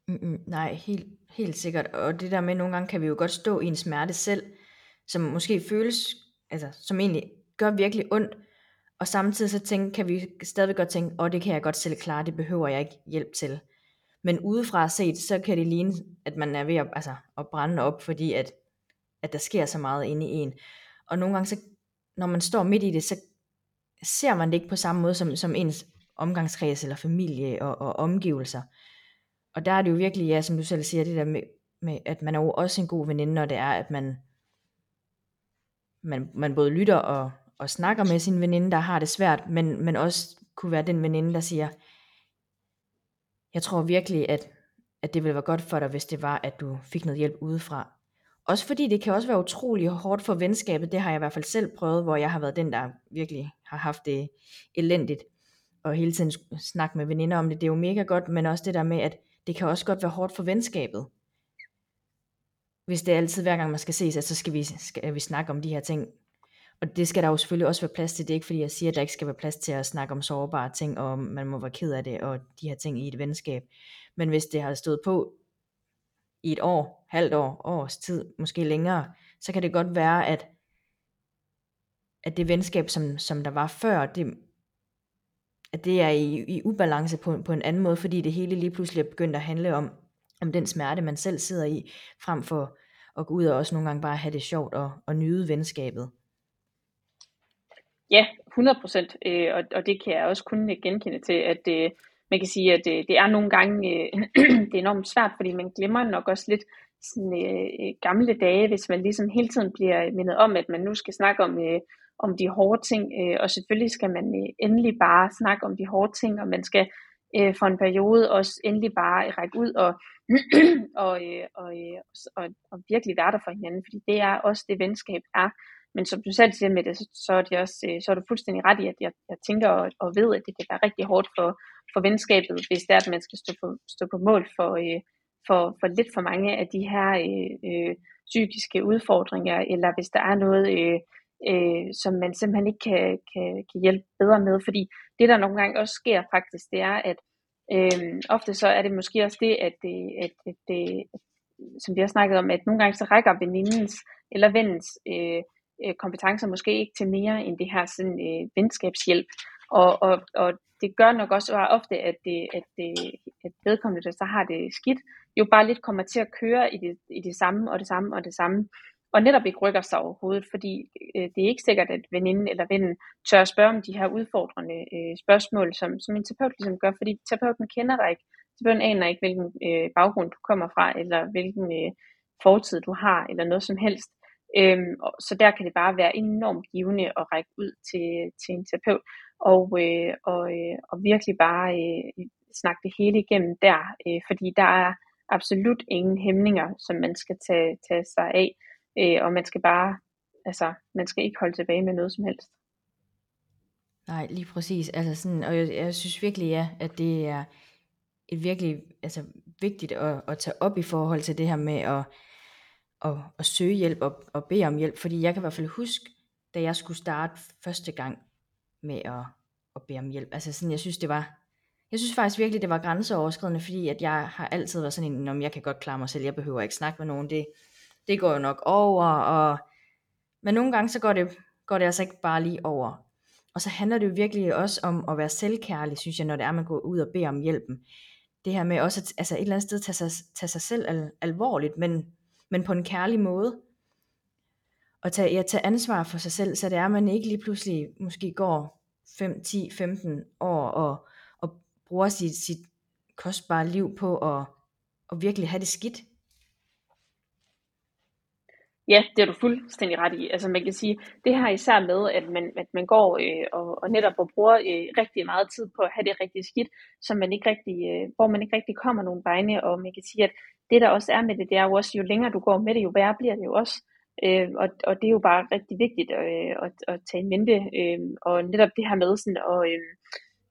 Mm-mm, nej, helt, helt sikkert. Og det der med, nogle gange kan vi jo godt stå i en smerte selv, som måske føles, altså som egentlig gør virkelig ondt, og samtidig så tænke, kan vi stadig godt tænke, åh, oh, det kan jeg godt selv klare, det behøver jeg ikke hjælp til. Men udefra set, så kan det ligne, at man er ved at, altså, at brænde op, fordi at, at der sker så meget inde i en. Og nogle gange, så, når man står midt i det, så ser man det ikke på samme måde som, som ens omgangskreds eller familie og, og omgivelser. Og der er det jo virkelig, ja, som du selv siger, det der med, med at man er jo også en god veninde, når det er, at man, man, man både lytter og, og snakker med sin veninde, der har det svært, men, men også kunne være den veninde, der siger, jeg tror virkelig, at, at det ville være godt for dig, hvis det var, at du fik noget hjælp udefra. Også fordi det kan også være utrolig hårdt for venskabet, det har jeg i hvert fald selv prøvet, hvor jeg har været den, der virkelig har haft det elendigt, og hele tiden snakke med veninder om det, det er jo mega godt, men også det der med, at det kan også godt være hårdt for venskabet. Hvis det er altid, hver gang man skal ses, at så skal vi, skal vi snakke om de her ting. Og det skal der jo selvfølgelig også være plads til. Det er ikke fordi, jeg siger, at der ikke skal være plads til at snakke om sårbare ting, og man må være ked af det, og de her ting i et venskab. Men hvis det har stået på i et år, halvt år, års tid, måske længere, så kan det godt være, at, at det venskab, som, som der var før, det, at det er i, i ubalance på, på en anden måde, fordi det hele lige pludselig er begyndt at handle om, om den smerte, man selv sidder i, frem for at gå ud og også nogle gange bare have det sjovt og, og nyde venskabet. Ja, 100 procent, øh, og, og det kan jeg også kun øh, genkende til, at øh, man kan sige, at det, øh, det er nogle gange øh, det er enormt svært, fordi man glemmer nok også lidt sådan, øh, øh, gamle dage, hvis man ligesom hele tiden bliver mindet om, at man nu skal snakke om, øh, om de hårde ting, øh, og selvfølgelig skal man øh, endelig bare snakke om de hårde ting, og man skal øh, for en periode også endelig bare række ud og, og, øh, og, øh, og, og virkelig være der for hinanden, fordi det er også det venskab er. Men som du selv siger med det, så, så, er, det også, øh, så er du fuldstændig ret i, at jeg, jeg tænker og, og ved, at det kan være rigtig hårdt for, for venskabet, hvis det er, at man skal stå på, stå på mål for, øh, for, for lidt for mange af de her øh, øh, psykiske udfordringer, eller hvis der er noget, øh, øh, som man simpelthen ikke kan, kan, kan hjælpe bedre med. Fordi det, der nogle gange også sker faktisk, det er, at øh, ofte så er det måske også det, at, det, at, at, det, som vi har snakket om, at nogle gange så rækker venindens eller vennens øh, øh, kompetencer måske ikke til mere end det her sådan, øh, venskabshjælp. Og, og, og det gør nok også ofte, at, det, at, det, at vedkommende, der så har det skidt, jo bare lidt kommer til at køre i det, i det samme og det samme og det samme og netop ikke rykker sig overhovedet, fordi øh, det er ikke sikkert, at veninden eller vennen tør at spørge om de her udfordrende øh, spørgsmål, som, som en terapeut ligesom gør, fordi terapeuten kender dig ikke. Terapeuten aner ikke, hvilken øh, baggrund du kommer fra, eller hvilken øh, fortid du har, eller noget som helst. Øhm, så der kan det bare være enormt givende at række ud til, til en terapeut, og, øh, og, øh, og virkelig bare øh, snakke det hele igennem der, øh, fordi der er absolut ingen hæmninger, som man skal tage, tage sig af. Øh, og man skal bare, altså, man skal ikke holde tilbage med noget som helst. Nej, lige præcis. Altså sådan, og jeg, jeg synes virkelig, ja, at det er et virkelig altså, vigtigt at, at tage op i forhold til det her med at, at, at søge hjælp og, og bede om hjælp, fordi jeg kan i hvert fald huske, da jeg skulle starte første gang med at, at bede om hjælp. Altså sådan, jeg synes, det var, jeg synes faktisk virkelig, det var grænseoverskridende, fordi at jeg har altid været sådan en, om jeg kan godt klare mig selv, jeg behøver ikke snakke med nogen, det, det går jo nok over, og, men nogle gange så går det, går det altså ikke bare lige over. Og så handler det jo virkelig også om at være selvkærlig, synes jeg, når det er, man går ud og beder om hjælpen. Det her med også at altså et eller andet sted tage sig, tage sig selv al, alvorligt, men, men på en kærlig måde. Og tage, ja, tage ansvar for sig selv, så det er, at man ikke lige pludselig måske går 5, 10, 15 år og, og bruger sit, sit kostbare liv på at, at virkelig have det skidt. Ja, det er du fuldstændig ret i. Altså man kan sige, det her især med, at man, at man går øh, og, og netop og bruger øh, rigtig meget tid på at have det rigtig skidt, som man ikke rigtig, øh, hvor man ikke rigtig kommer nogen vegne, og man kan sige, at det der også er med det, det er jo også, jo længere du går med det, jo værre bliver det jo også. Øh, og, og det er jo bare rigtig vigtigt øh, at, at tage en mente, øh, og netop det her med sådan, og, øh,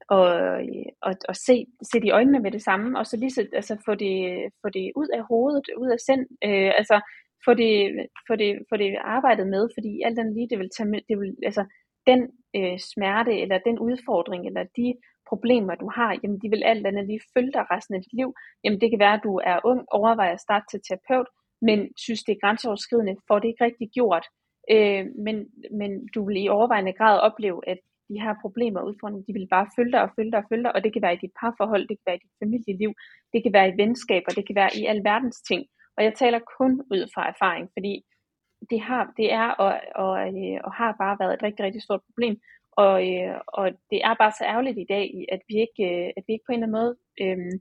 og, og, og se, se de øjnene med det samme, og så lige så, altså få det, få det ud af hovedet, ud af sind, øh, altså få det, få det, få det arbejdet med, fordi alt andet lige, det vil tage, det vil, altså, den øh, smerte, eller den udfordring, eller de problemer, du har, jamen de vil alt andet lige følge dig resten af dit liv. Jamen det kan være, at du er ung, overvejer at starte til terapeut, men synes, det er grænseoverskridende, får det ikke rigtig gjort. Øh, men, men du vil i overvejende grad opleve, at de her problemer og udfordringer, de vil bare følge dig og følge dig og følge dig, og det kan være i dit parforhold, det kan være i dit familieliv, det kan være i venskaber, det kan være i alverdens ting. Og jeg taler kun ud fra erfaring, fordi det, har, det er og, og, øh, og har bare været et rigtig, rigtig stort problem. Og, øh, og det er bare så ærgerligt i dag, at vi ikke, øh, at vi ikke på en eller anden måde øh,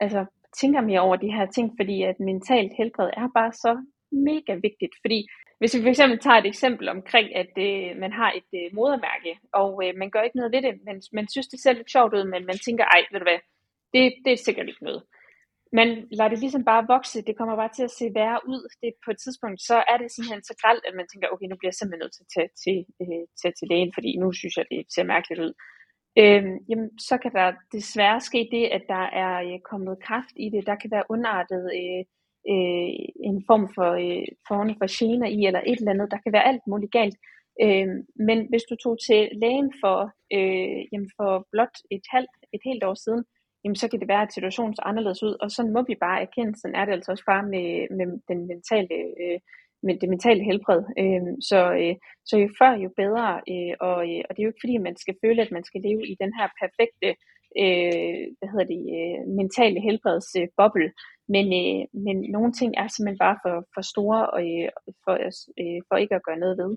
altså, tænker mere over de her ting, fordi at mentalt helbred er bare så mega vigtigt. Fordi hvis vi for eksempel tager et eksempel omkring, at øh, man har et øh, modermærke, og øh, man gør ikke noget ved det, men man synes, det ser lidt sjovt ud, men man tænker, ej, ved du hvad, det, det er sikkert ikke noget men lad det ligesom bare vokse, det kommer bare til at se værre ud. Det på et tidspunkt, så er det simpelthen så gralt, at man tænker, okay, nu bliver jeg simpelthen nødt til at tage til, øh, tage til lægen, fordi nu synes jeg, det ser mærkeligt ud. Øhm, jamen, så kan der desværre ske det, at der er øh, kommet kraft i det. Der kan være underartet øh, øh, en form for, øh, form for gener i, eller et eller andet. Der kan være alt muligt galt. Øhm, men hvis du tog til lægen for, øh, jamen for blot et, halvt, et helt år siden, jamen så kan det være, at situationen ser anderledes ud, og sådan må vi bare erkende, sådan er det altså også bare med, med den mentale, øh, med det mentale helbred. Øh, så, øh, så jo før, jo bedre, øh, og, øh, og det er jo ikke fordi, man skal føle, at man skal leve i den her perfekte øh, hvad hedder det, øh, mentale helbredsboble, øh, men, øh, men nogle ting er simpelthen bare for, for store og, øh, for, øh, for ikke at gøre noget ved.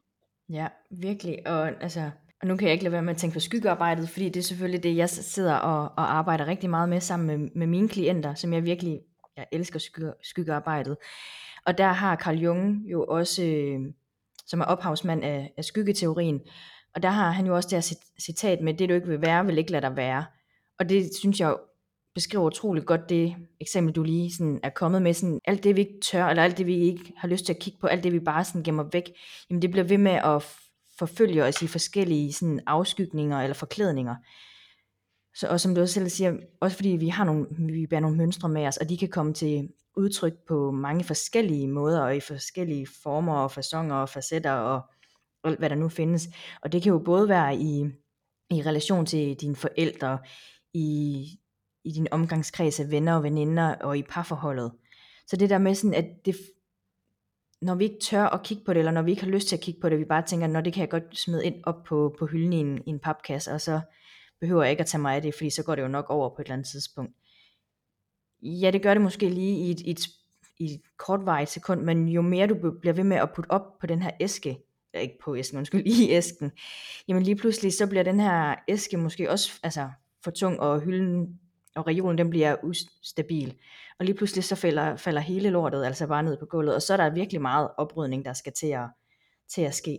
Ja, virkelig. Og altså, og nu kan jeg ikke lade være med at tænke på skyggearbejdet, fordi det er selvfølgelig det, jeg sidder og, og arbejder rigtig meget med sammen med, med mine klienter, som jeg virkelig, jeg elsker skygge, skyggearbejdet. Og der har Carl Jung jo også, øh, som er ophavsmand af, af skyggeteorien, og der har han jo også det her citat med, det du ikke vil være, vil ikke lade dig være. Og det synes jeg beskriver utroligt godt det eksempel, du lige sådan er kommet med. Sådan, alt det, vi ikke tør, eller alt det, vi ikke har lyst til at kigge på, alt det, vi bare sådan gemmer væk, jamen det bliver ved med at forfølger os i forskellige sådan, afskygninger eller forklædninger. Så, og som du også selv siger, også fordi vi har nogle, vi bærer nogle mønstre med os, og de kan komme til udtryk på mange forskellige måder, og i forskellige former og fasonger og facetter, og og hvad der nu findes. Og det kan jo både være i, i relation til dine forældre, i, i din omgangskreds af venner og veninder, og i parforholdet. Så det der med sådan, at det, når vi ikke tør at kigge på det, eller når vi ikke har lyst til at kigge på det, vi bare tænker, når det kan jeg godt smide ind op på, på hylden i en, i en papkasse, og så behøver jeg ikke at tage mig af det, fordi så går det jo nok over på et eller andet tidspunkt. Ja, det gør det måske lige i et, et, i et kortvarigt sekund, men jo mere du bliver ved med at putte op på den her æske, ikke på æsken, undskyld, i æsken, jamen lige pludselig så bliver den her æske måske også altså, for tung, og hylden og regionen den bliver ustabil. Og lige pludselig så falder, falder hele lortet altså bare ned på gulvet, og så er der virkelig meget oprydning, der skal til at, til at ske.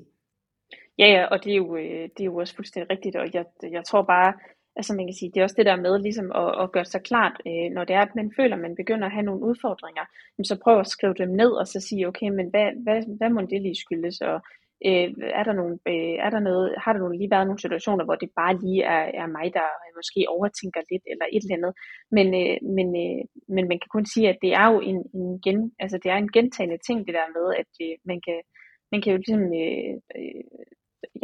Ja, ja, og det er, jo, øh, det er jo også fuldstændig rigtigt, og jeg, jeg tror bare, altså man kan sige, det er også det der med ligesom at, at gøre sig klart, øh, når det er, at man føler, at man begynder at have nogle udfordringer, så prøv at skrive dem ned, og så sige, okay, men hvad, hvad, hvad må det lige skyldes, og Øh, er der nogle, øh, er der noget, har der nogle lige været nogle situationer, hvor det bare lige er, er mig, der måske overtænker lidt eller et eller andet. Men, øh, men, øh, men man kan kun sige, at det er jo en, en, gen, altså det er en gentagende ting, det der med, at øh, man, kan, man kan jo ligesom øh, øh,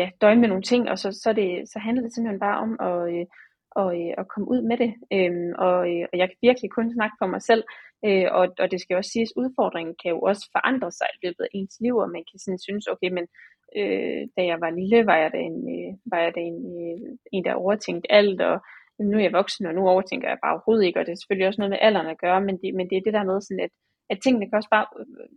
ja, døje med nogle ting, og så, så, det, så handler det simpelthen bare om at, øh, og, øh, og komme ud med det. Øhm, og, øh, og jeg kan virkelig kun snakke for mig selv, øh, og, og det skal også siges, udfordringen kan jo også forandre sig i løbet af ens liv, og man kan sådan synes, okay, men øh, da jeg var lille, var jeg da en, øh, var jeg da en, øh, en, der overtænkte alt, og nu er jeg voksen, og nu overtænker jeg bare overhovedet ikke, og det er selvfølgelig også noget med alderen at gøre, men det, men det er det der med sådan, at at tingene kan også bare,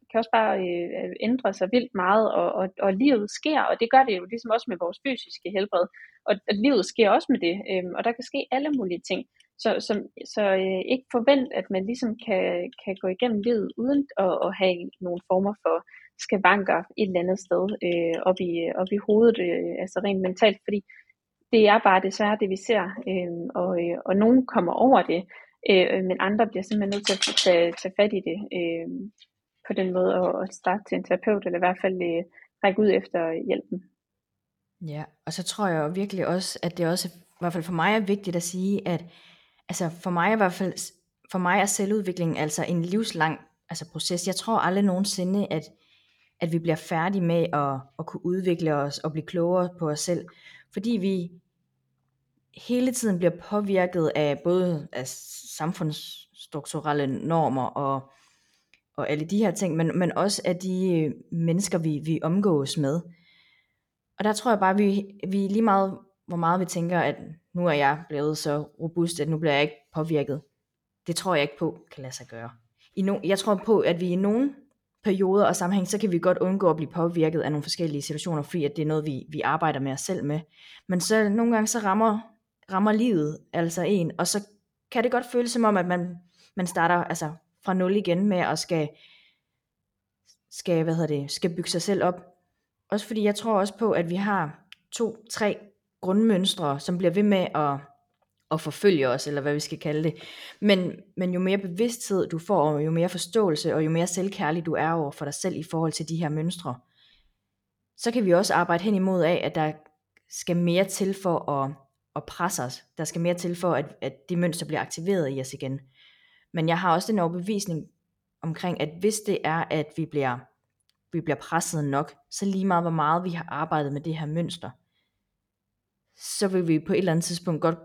kan også bare øh, ændre sig vildt meget, og, og, og livet sker, og det gør det jo ligesom også med vores fysiske helbred, og at livet sker også med det, øh, og der kan ske alle mulige ting. Så, som, så øh, ikke forvent, at man ligesom kan, kan gå igennem livet uden at, at have nogle former for skavanker et eller andet sted øh, op, i, op i hovedet, øh, altså rent mentalt, fordi det er bare desværre det, vi ser, øh, og, øh, og nogen kommer over det, Øh, øh, men andre bliver simpelthen nødt til at tage, tage fat i det øh, på den måde og, og starte til en terapeut, eller i hvert fald øh, række ud efter hjælpen. Ja, og så tror jeg virkelig også, at det også, i hvert fald for mig er vigtigt at sige, at altså for mig i hvert fald, for mig er selvudvikling altså en livslang altså proces. Jeg tror aldrig nogensinde, at, at vi bliver færdige med at, at kunne udvikle os og blive klogere på os selv, fordi vi hele tiden bliver påvirket af både af samfundsstrukturelle normer og, og alle de her ting, men, men også af de øh, mennesker, vi, vi omgås med. Og der tror jeg bare, vi, vi lige meget, hvor meget vi tænker, at nu er jeg blevet så robust, at nu bliver jeg ikke påvirket. Det tror jeg ikke på kan lade sig gøre. I no, jeg tror på, at vi i nogle perioder og sammenhæng, så kan vi godt undgå at blive påvirket af nogle forskellige situationer, fordi at det er noget, vi, vi arbejder med os selv med. Men så nogle gange så rammer rammer livet altså en, og så kan det godt føles som om, at man, man starter altså fra nul igen med at skal, skal, hvad hedder det, skal bygge sig selv op. Også fordi jeg tror også på, at vi har to, tre grundmønstre, som bliver ved med at, at forfølge os, eller hvad vi skal kalde det. Men, men jo mere bevidsthed du får, og jo mere forståelse, og jo mere selvkærlig du er over for dig selv i forhold til de her mønstre, så kan vi også arbejde hen imod af, at der skal mere til for at og presse os. Der skal mere til for, at, at det mønster bliver aktiveret i os igen. Men jeg har også den overbevisning omkring, at hvis det er, at vi bliver, vi bliver presset nok, så lige meget hvor meget vi har arbejdet med det her mønster, så vil vi på et eller andet tidspunkt godt,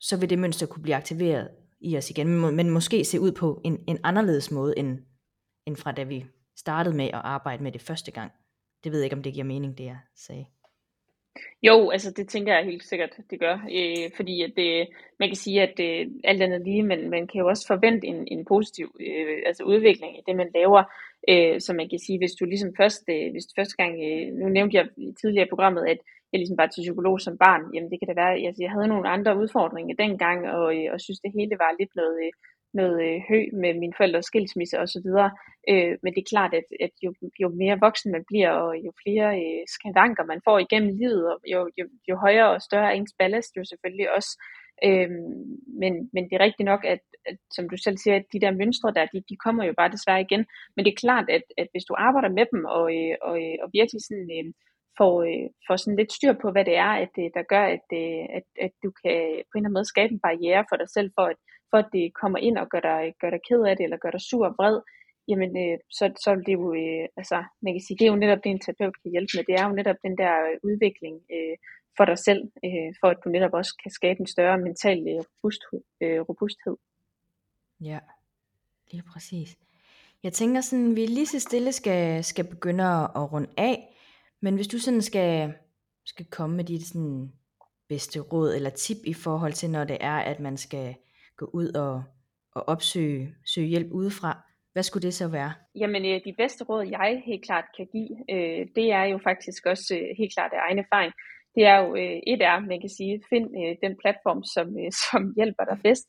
så vil det mønster kunne blive aktiveret i os igen, men, men måske se ud på en, en anderledes måde, end, end fra da vi startede med at arbejde med det første gang. Det ved jeg ikke, om det giver mening, det jeg sagde. Jo, altså det tænker jeg helt sikkert, det gør. Øh, fordi at det, man kan sige, at det, alt andet lige, men man kan jo også forvente en, en positiv øh, altså udvikling i det, man laver. Øh, så man kan sige, hvis du ligesom først, øh, hvis du første gang, øh, nu nævnte jeg i tidligere programmet, at jeg ligesom var til psykolog som barn, jamen det kan da være, altså jeg havde nogle andre udfordringer dengang, og, øh, og synes det hele var lidt noget, øh, noget øh, hø med mine forældres skilsmisse osv. Øh, men det er klart, at, at jo, jo mere voksen man bliver, og jo flere øh, skavanker man får igennem livet, og jo, jo, jo højere og større er ens ballast jo selvfølgelig også. Øh, men, men det er rigtigt nok, at, at som du selv siger, at de der mønstre der, de, de kommer jo bare desværre igen. Men det er klart, at, at hvis du arbejder med dem, og, øh, og, øh, og virkelig sådan... Øh, får, øh, får sådan lidt styr på, hvad det er, at, øh, der gør, at, øh, at, at du kan på en eller anden måde skabe en barriere for dig selv, for at, for at det kommer ind og gør dig, gør dig ked af det, eller gør dig sur og vred, jamen øh, så, så er det jo, øh, altså man kan sige, det er jo netop det, en terapeut kan hjælpe med, det er jo netop den der øh, udvikling øh, for dig selv, øh, for at du netop også kan skabe en større mental øh, robust, øh, robusthed. Ja, lige præcis. Jeg tænker sådan, vi lige så stille skal, skal begynde at runde af, men hvis du sådan skal, skal komme med dit sådan bedste råd eller tip i forhold til, når det er, at man skal gå ud og, og opsøge søge hjælp udefra, hvad skulle det så være? Jamen, øh, de bedste råd, jeg helt klart kan give, øh, det er jo faktisk også øh, helt klart af egen erfaring. Det er jo, øh, et er, man kan sige, find øh, den platform, som, øh, som hjælper dig bedst.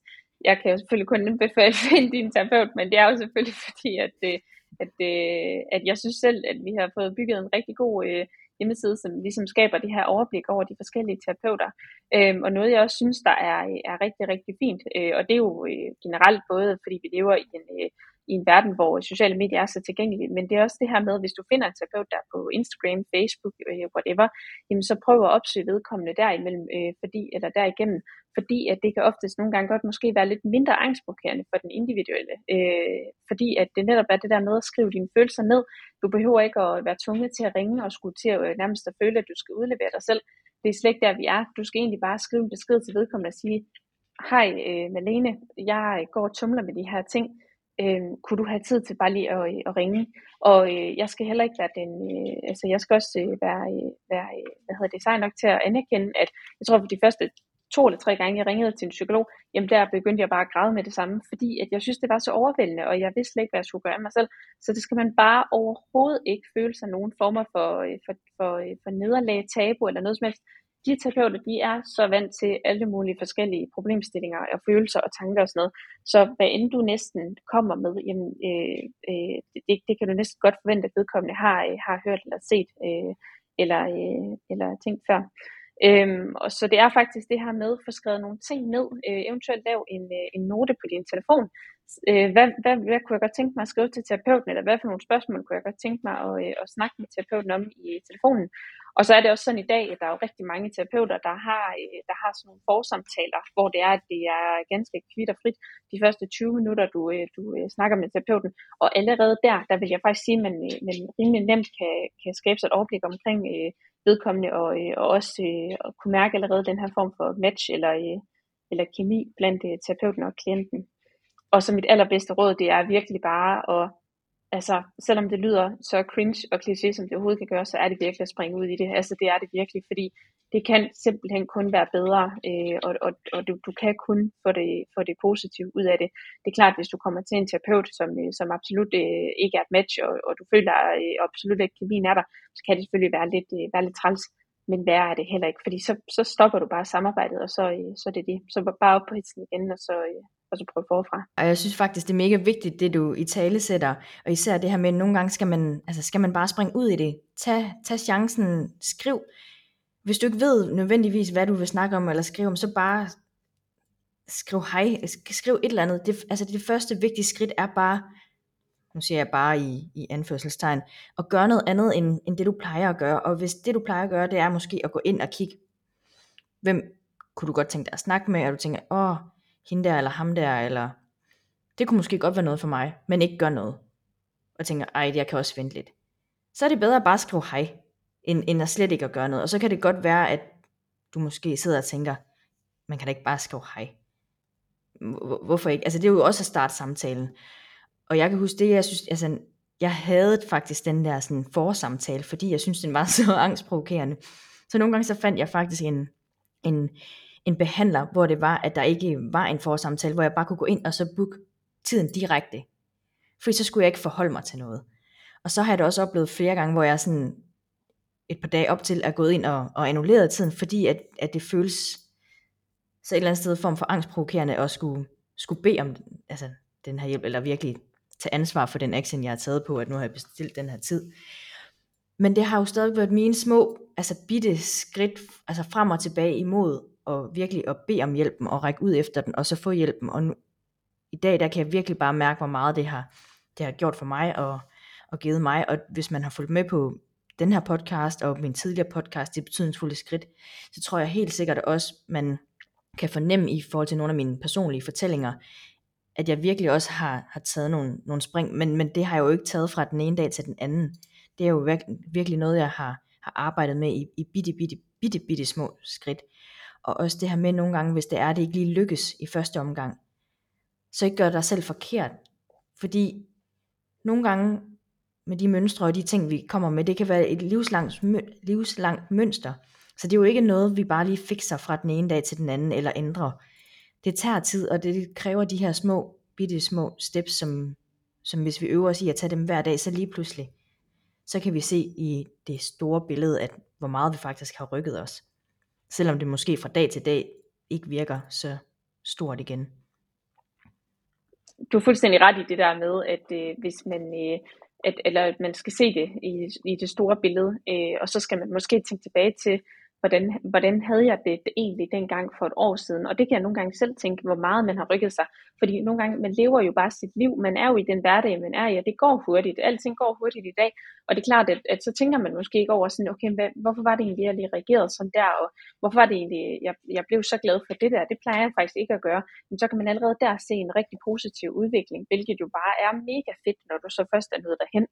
Jeg kan jo selvfølgelig kun anbefale at finde din terapeut, men det er jo selvfølgelig fordi, at, øh, at, øh, at jeg synes selv, at vi har fået bygget en rigtig god øh, hjemmeside, som ligesom skaber det her overblik over de forskellige terapeuter. Øhm, og noget jeg også synes, der er, er rigtig, rigtig fint, øh, og det er jo øh, generelt både, fordi vi lever i en, øh, i en verden, hvor sociale medier er så tilgængelige. Men det er også det her med, hvis du finder en terapeut der på Instagram, Facebook, øh, whatever, jamen så prøv at opsøge vedkommende derimellem, øh, fordi, eller derigennem, fordi at det kan oftest nogle gange godt måske være lidt mindre angstprovokerende for den individuelle. Øh, fordi at det netop er det der med at skrive dine følelser ned. Du behøver ikke at være tvunget til at ringe og skulle til at øh, nærmest at føle, at du skal udlevere dig selv. Det er slet ikke der, vi er. Du skal egentlig bare skrive en besked til vedkommende og sige, hej øh, Malene, jeg går og tumler med de her ting. Øh, kunne du have tid til bare lige at, øh, at ringe? Og øh, jeg skal heller ikke være den, øh, altså jeg skal også øh, være, øh, være øh, hvad hedder det, sej nok til at anerkende, at jeg tror for de første to eller tre gange, jeg ringede til en psykolog, jamen der begyndte jeg bare at græde med det samme, fordi at jeg synes, det var så overvældende, og jeg vidste slet ikke, hvad jeg skulle gøre af mig selv. Så det skal man bare overhovedet ikke føle sig nogen former for, øh, for, for, øh, for nederlag, tabu eller noget som helst de terapeuter, de er så vant til alle mulige forskellige problemstillinger og følelser og tanker og sådan noget. Så hvad end du næsten kommer med, jamen, øh, øh, det, det kan du næsten godt forvente, at vedkommende har, øh, har hørt eller set øh, eller, øh, eller tænkt før. Øhm, og så det er faktisk det her med at få skrevet nogle ting ned, øh, eventuelt lave en, øh, en note på din telefon. Øh, hvad, hvad, hvad kunne jeg godt tænke mig at skrive til terapeuten, eller hvad for nogle spørgsmål kunne jeg godt tænke mig at, øh, at snakke med terapeuten om i telefonen. Og så er det også sådan i dag, at der er jo rigtig mange terapeuter, der har, øh, der har sådan nogle forsamtaler, hvor det er, at det er ganske kvitt og frit de første 20 minutter, du, øh, du øh, snakker med terapeuten. Og allerede der, der vil jeg faktisk sige, at man, man rimelig nemt kan, kan skabe sig et overblik omkring øh, vedkommende, og, øh, og også øh, at kunne mærke allerede den her form for match eller, øh, eller kemi blandt øh, terapeuten og klienten. Og så mit allerbedste råd, det er virkelig bare at altså, selvom det lyder så cringe og kliché, som det overhovedet kan gøre, så er det virkelig at springe ud i det. Altså, det er det virkelig, fordi det kan simpelthen kun være bedre, øh, og, og, og du, du kan kun få det, få det positive ud af det. Det er klart, hvis du kommer til en terapeut, som, øh, som absolut øh, ikke er et match, og, og du føler øh, absolut ikke, kemien er der, så kan det selvfølgelig være lidt, øh, være lidt træls, men værre er det heller ikke, fordi så, så stopper du bare samarbejdet, og så, øh, så er det det. Så bare op på hitsen igen, og så, øh, og så prøve forfra. Og jeg synes faktisk, det er mega vigtigt, det du i tale sætter, og især det her med, at nogle gange skal man, altså skal man bare springe ud i det. Tag, tag chancen, skriv. Hvis du ikke ved nødvendigvis, hvad du vil snakke om, eller skrive om, så bare skriv hej, skriv et eller andet. Det, altså det første vigtige skridt er bare, nu siger jeg bare i, i anførselstegn, at gøre noget andet, end, end det du plejer at gøre. Og hvis det du plejer at gøre, det er måske at gå ind og kigge, hvem kunne du godt tænke dig at snakke med, og du tænker, åh, hende der, eller ham der, eller det kunne måske godt være noget for mig, men ikke gør noget. Og tænker, ej, jeg kan også vente lidt. Så er det bedre at bare skrive hej, end, end at slet ikke at gøre noget. Og så kan det godt være, at du måske sidder og tænker, man kan da ikke bare skrive hej. Hvorfor ikke? Altså det er jo også at starte samtalen. Og jeg kan huske det, jeg synes, altså, jeg havde faktisk den der sådan forsamtale, fordi jeg synes, den var så angstprovokerende. Så nogle gange så fandt jeg faktisk en, en, en behandler, hvor det var, at der ikke var en forsamtale, hvor jeg bare kunne gå ind og så booke tiden direkte. For så skulle jeg ikke forholde mig til noget. Og så har jeg det også oplevet flere gange, hvor jeg sådan et par dage op til er gået ind og, og annulleret tiden, fordi at, at det føles så et eller andet sted form for angstprovokerende at skulle, skulle bede om altså, den her hjælp, eller virkelig tage ansvar for den action, jeg har taget på, at nu har jeg bestilt den her tid. Men det har jo stadig været mine små, altså bitte skridt, altså frem og tilbage imod og virkelig at bede om hjælpen og række ud efter den, og så få hjælpen. Og nu, i dag, der kan jeg virkelig bare mærke, hvor meget det har, det har gjort for mig og, og givet mig. Og hvis man har fulgt med på den her podcast og min tidligere podcast, det betydningsfulde skridt, så tror jeg helt sikkert også, man kan fornemme i forhold til nogle af mine personlige fortællinger, at jeg virkelig også har, har taget nogle, nogle spring, men, men det har jeg jo ikke taget fra den ene dag til den anden. Det er jo virkelig, virkelig noget, jeg har, har arbejdet med i, i bitte, bitte, bitte, bitte små skridt. Og også det her med nogle gange, hvis det er, det ikke lige lykkes i første omgang, så ikke gør dig selv forkert. Fordi nogle gange med de mønstre og de ting, vi kommer med, det kan være et livslangt, livslangt mønster. Så det er jo ikke noget, vi bare lige fikser fra den ene dag til den anden, eller ændrer. Det tager tid, og det kræver de her små, bitte små steps, som, som hvis vi øver os i at tage dem hver dag, så lige pludselig, så kan vi se i det store billede, at hvor meget vi faktisk har rykket os selvom det måske fra dag til dag ikke virker så stort igen. Du er fuldstændig ret i det der med, at øh, hvis man, øh, at, eller at man skal se det i, i det store billede, øh, og så skal man måske tænke tilbage til, hvordan, hvordan havde jeg det, det egentlig dengang for et år siden? Og det kan jeg nogle gange selv tænke, hvor meget man har rykket sig. Fordi nogle gange, man lever jo bare sit liv, man er jo i den hverdag, man er i, og det går hurtigt. Alting går hurtigt i dag. Og det er klart, at, at så tænker man måske ikke over sådan, okay, hvad, hvorfor var det egentlig, jeg lige reagerede sådan der, og hvorfor var det egentlig, jeg, jeg blev så glad for det der? Det plejer jeg faktisk ikke at gøre. Men så kan man allerede der se en rigtig positiv udvikling, hvilket jo bare er mega fedt, når du så først er nået derhen.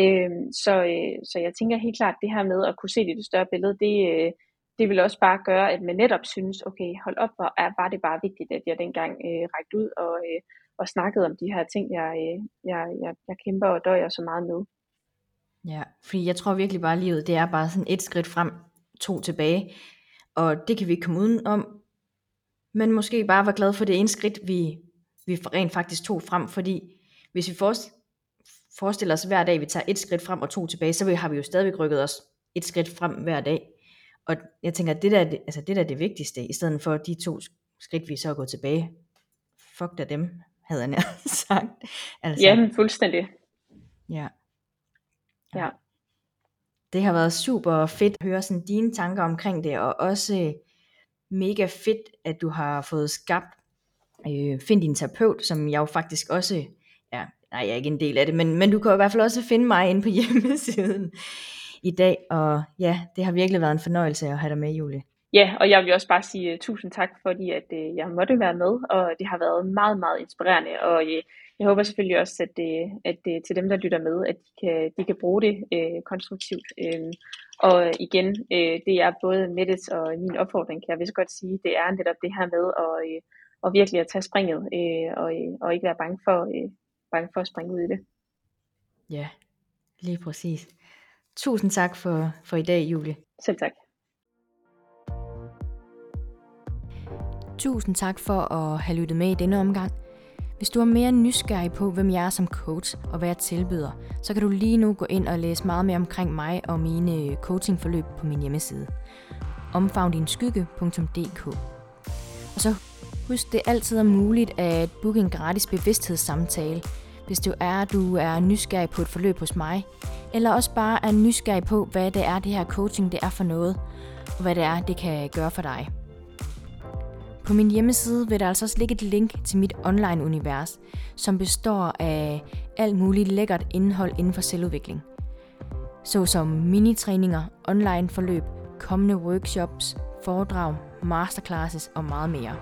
Øh, så, øh, så jeg tænker helt klart, at det her med at kunne se det det større billede, det, øh, det vil også bare gøre, at man netop synes, okay, hold op, hvor er, var det bare vigtigt, at jeg dengang øh, rækte ud og, øh, og snakkede om de her ting, jeg, øh, jeg, jeg, jeg kæmper og døjer så meget med. Ja, fordi jeg tror virkelig bare, at livet det er bare sådan et skridt frem, to tilbage. Og det kan vi ikke komme uden om. Men måske bare være glad for det ene skridt, vi, vi rent faktisk tog frem. Fordi hvis vi forestiller os hver dag, vi tager et skridt frem og to tilbage, så har vi jo stadigvæk rykket os et skridt frem hver dag. Og jeg tænker, at det der, altså det der er det vigtigste, i stedet for de to skridt, vi så er gået tilbage. Fuck da dem, havde jeg sagt. Altså, ja, fuldstændig. Ja. ja. Det har været super fedt at høre sådan dine tanker omkring det, og også mega fedt, at du har fået skabt øh, Find din terapeut, som jeg jo faktisk også, ja, nej, jeg er ikke en del af det, men, men du kan i hvert fald også finde mig inde på hjemmesiden i dag, og ja, det har virkelig været en fornøjelse at have dig med, Julie. Ja, og jeg vil også bare sige uh, tusind tak, fordi at uh, jeg måtte være med, og det har været meget, meget inspirerende, og uh, jeg håber selvfølgelig også, at, uh, at uh, til dem, der lytter med, at de kan, de kan bruge det uh, konstruktivt. Uh, og igen, uh, det er både Mettes og min opfordring, kan jeg vist godt sige, det er netop det her med at, uh, og virkelig at tage springet, uh, og, uh, og ikke være bange for, uh, bange for at springe ud i det. Ja, lige præcis. Tusind tak for, for i dag, Julie. Selv tak. Tusind tak for at have lyttet med i denne omgang. Hvis du er mere nysgerrig på, hvem jeg er som coach og hvad jeg tilbyder, så kan du lige nu gå ind og læse meget mere omkring mig og mine coachingforløb på min hjemmeside. omfavndinskygge.dk Og så husk, det altid er muligt at booke en gratis bevidsthedssamtale – hvis du er, du er nysgerrig på et forløb hos mig, eller også bare er nysgerrig på, hvad det er, det her coaching det er for noget, og hvad det er, det kan gøre for dig. På min hjemmeside vil der altså også ligge et link til mit online-univers, som består af alt muligt lækkert indhold inden for selvudvikling. Såsom minitræninger, online-forløb, kommende workshops, foredrag, masterclasses og meget mere.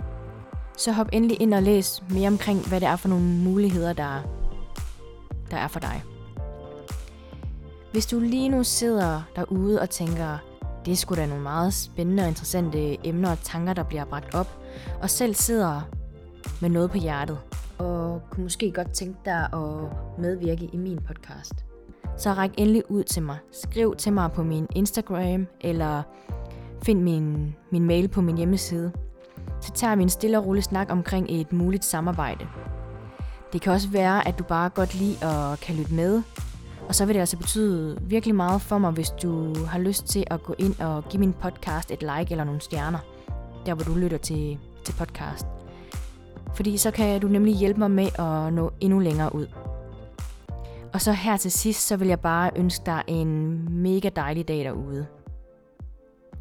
Så hop endelig ind og læs mere omkring, hvad det er for nogle muligheder, der der er for dig. Hvis du lige nu sidder derude og tænker, det er sgu da nogle meget spændende og interessante emner og tanker, der bliver bragt op, og selv sidder med noget på hjertet, og kunne måske godt tænke dig at medvirke i min podcast, så ræk endelig ud til mig. Skriv til mig på min Instagram, eller find min, min mail på min hjemmeside. Så tager vi en stille og rolig snak omkring et muligt samarbejde. Det kan også være, at du bare godt lide at kan lytte med. Og så vil det altså betyde virkelig meget for mig, hvis du har lyst til at gå ind og give min podcast et like eller nogle stjerner, der hvor du lytter til, til podcast. Fordi så kan du nemlig hjælpe mig med at nå endnu længere ud. Og så her til sidst, så vil jeg bare ønske dig en mega dejlig dag derude.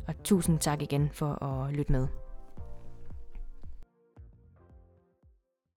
Og tusind tak igen for at lytte med.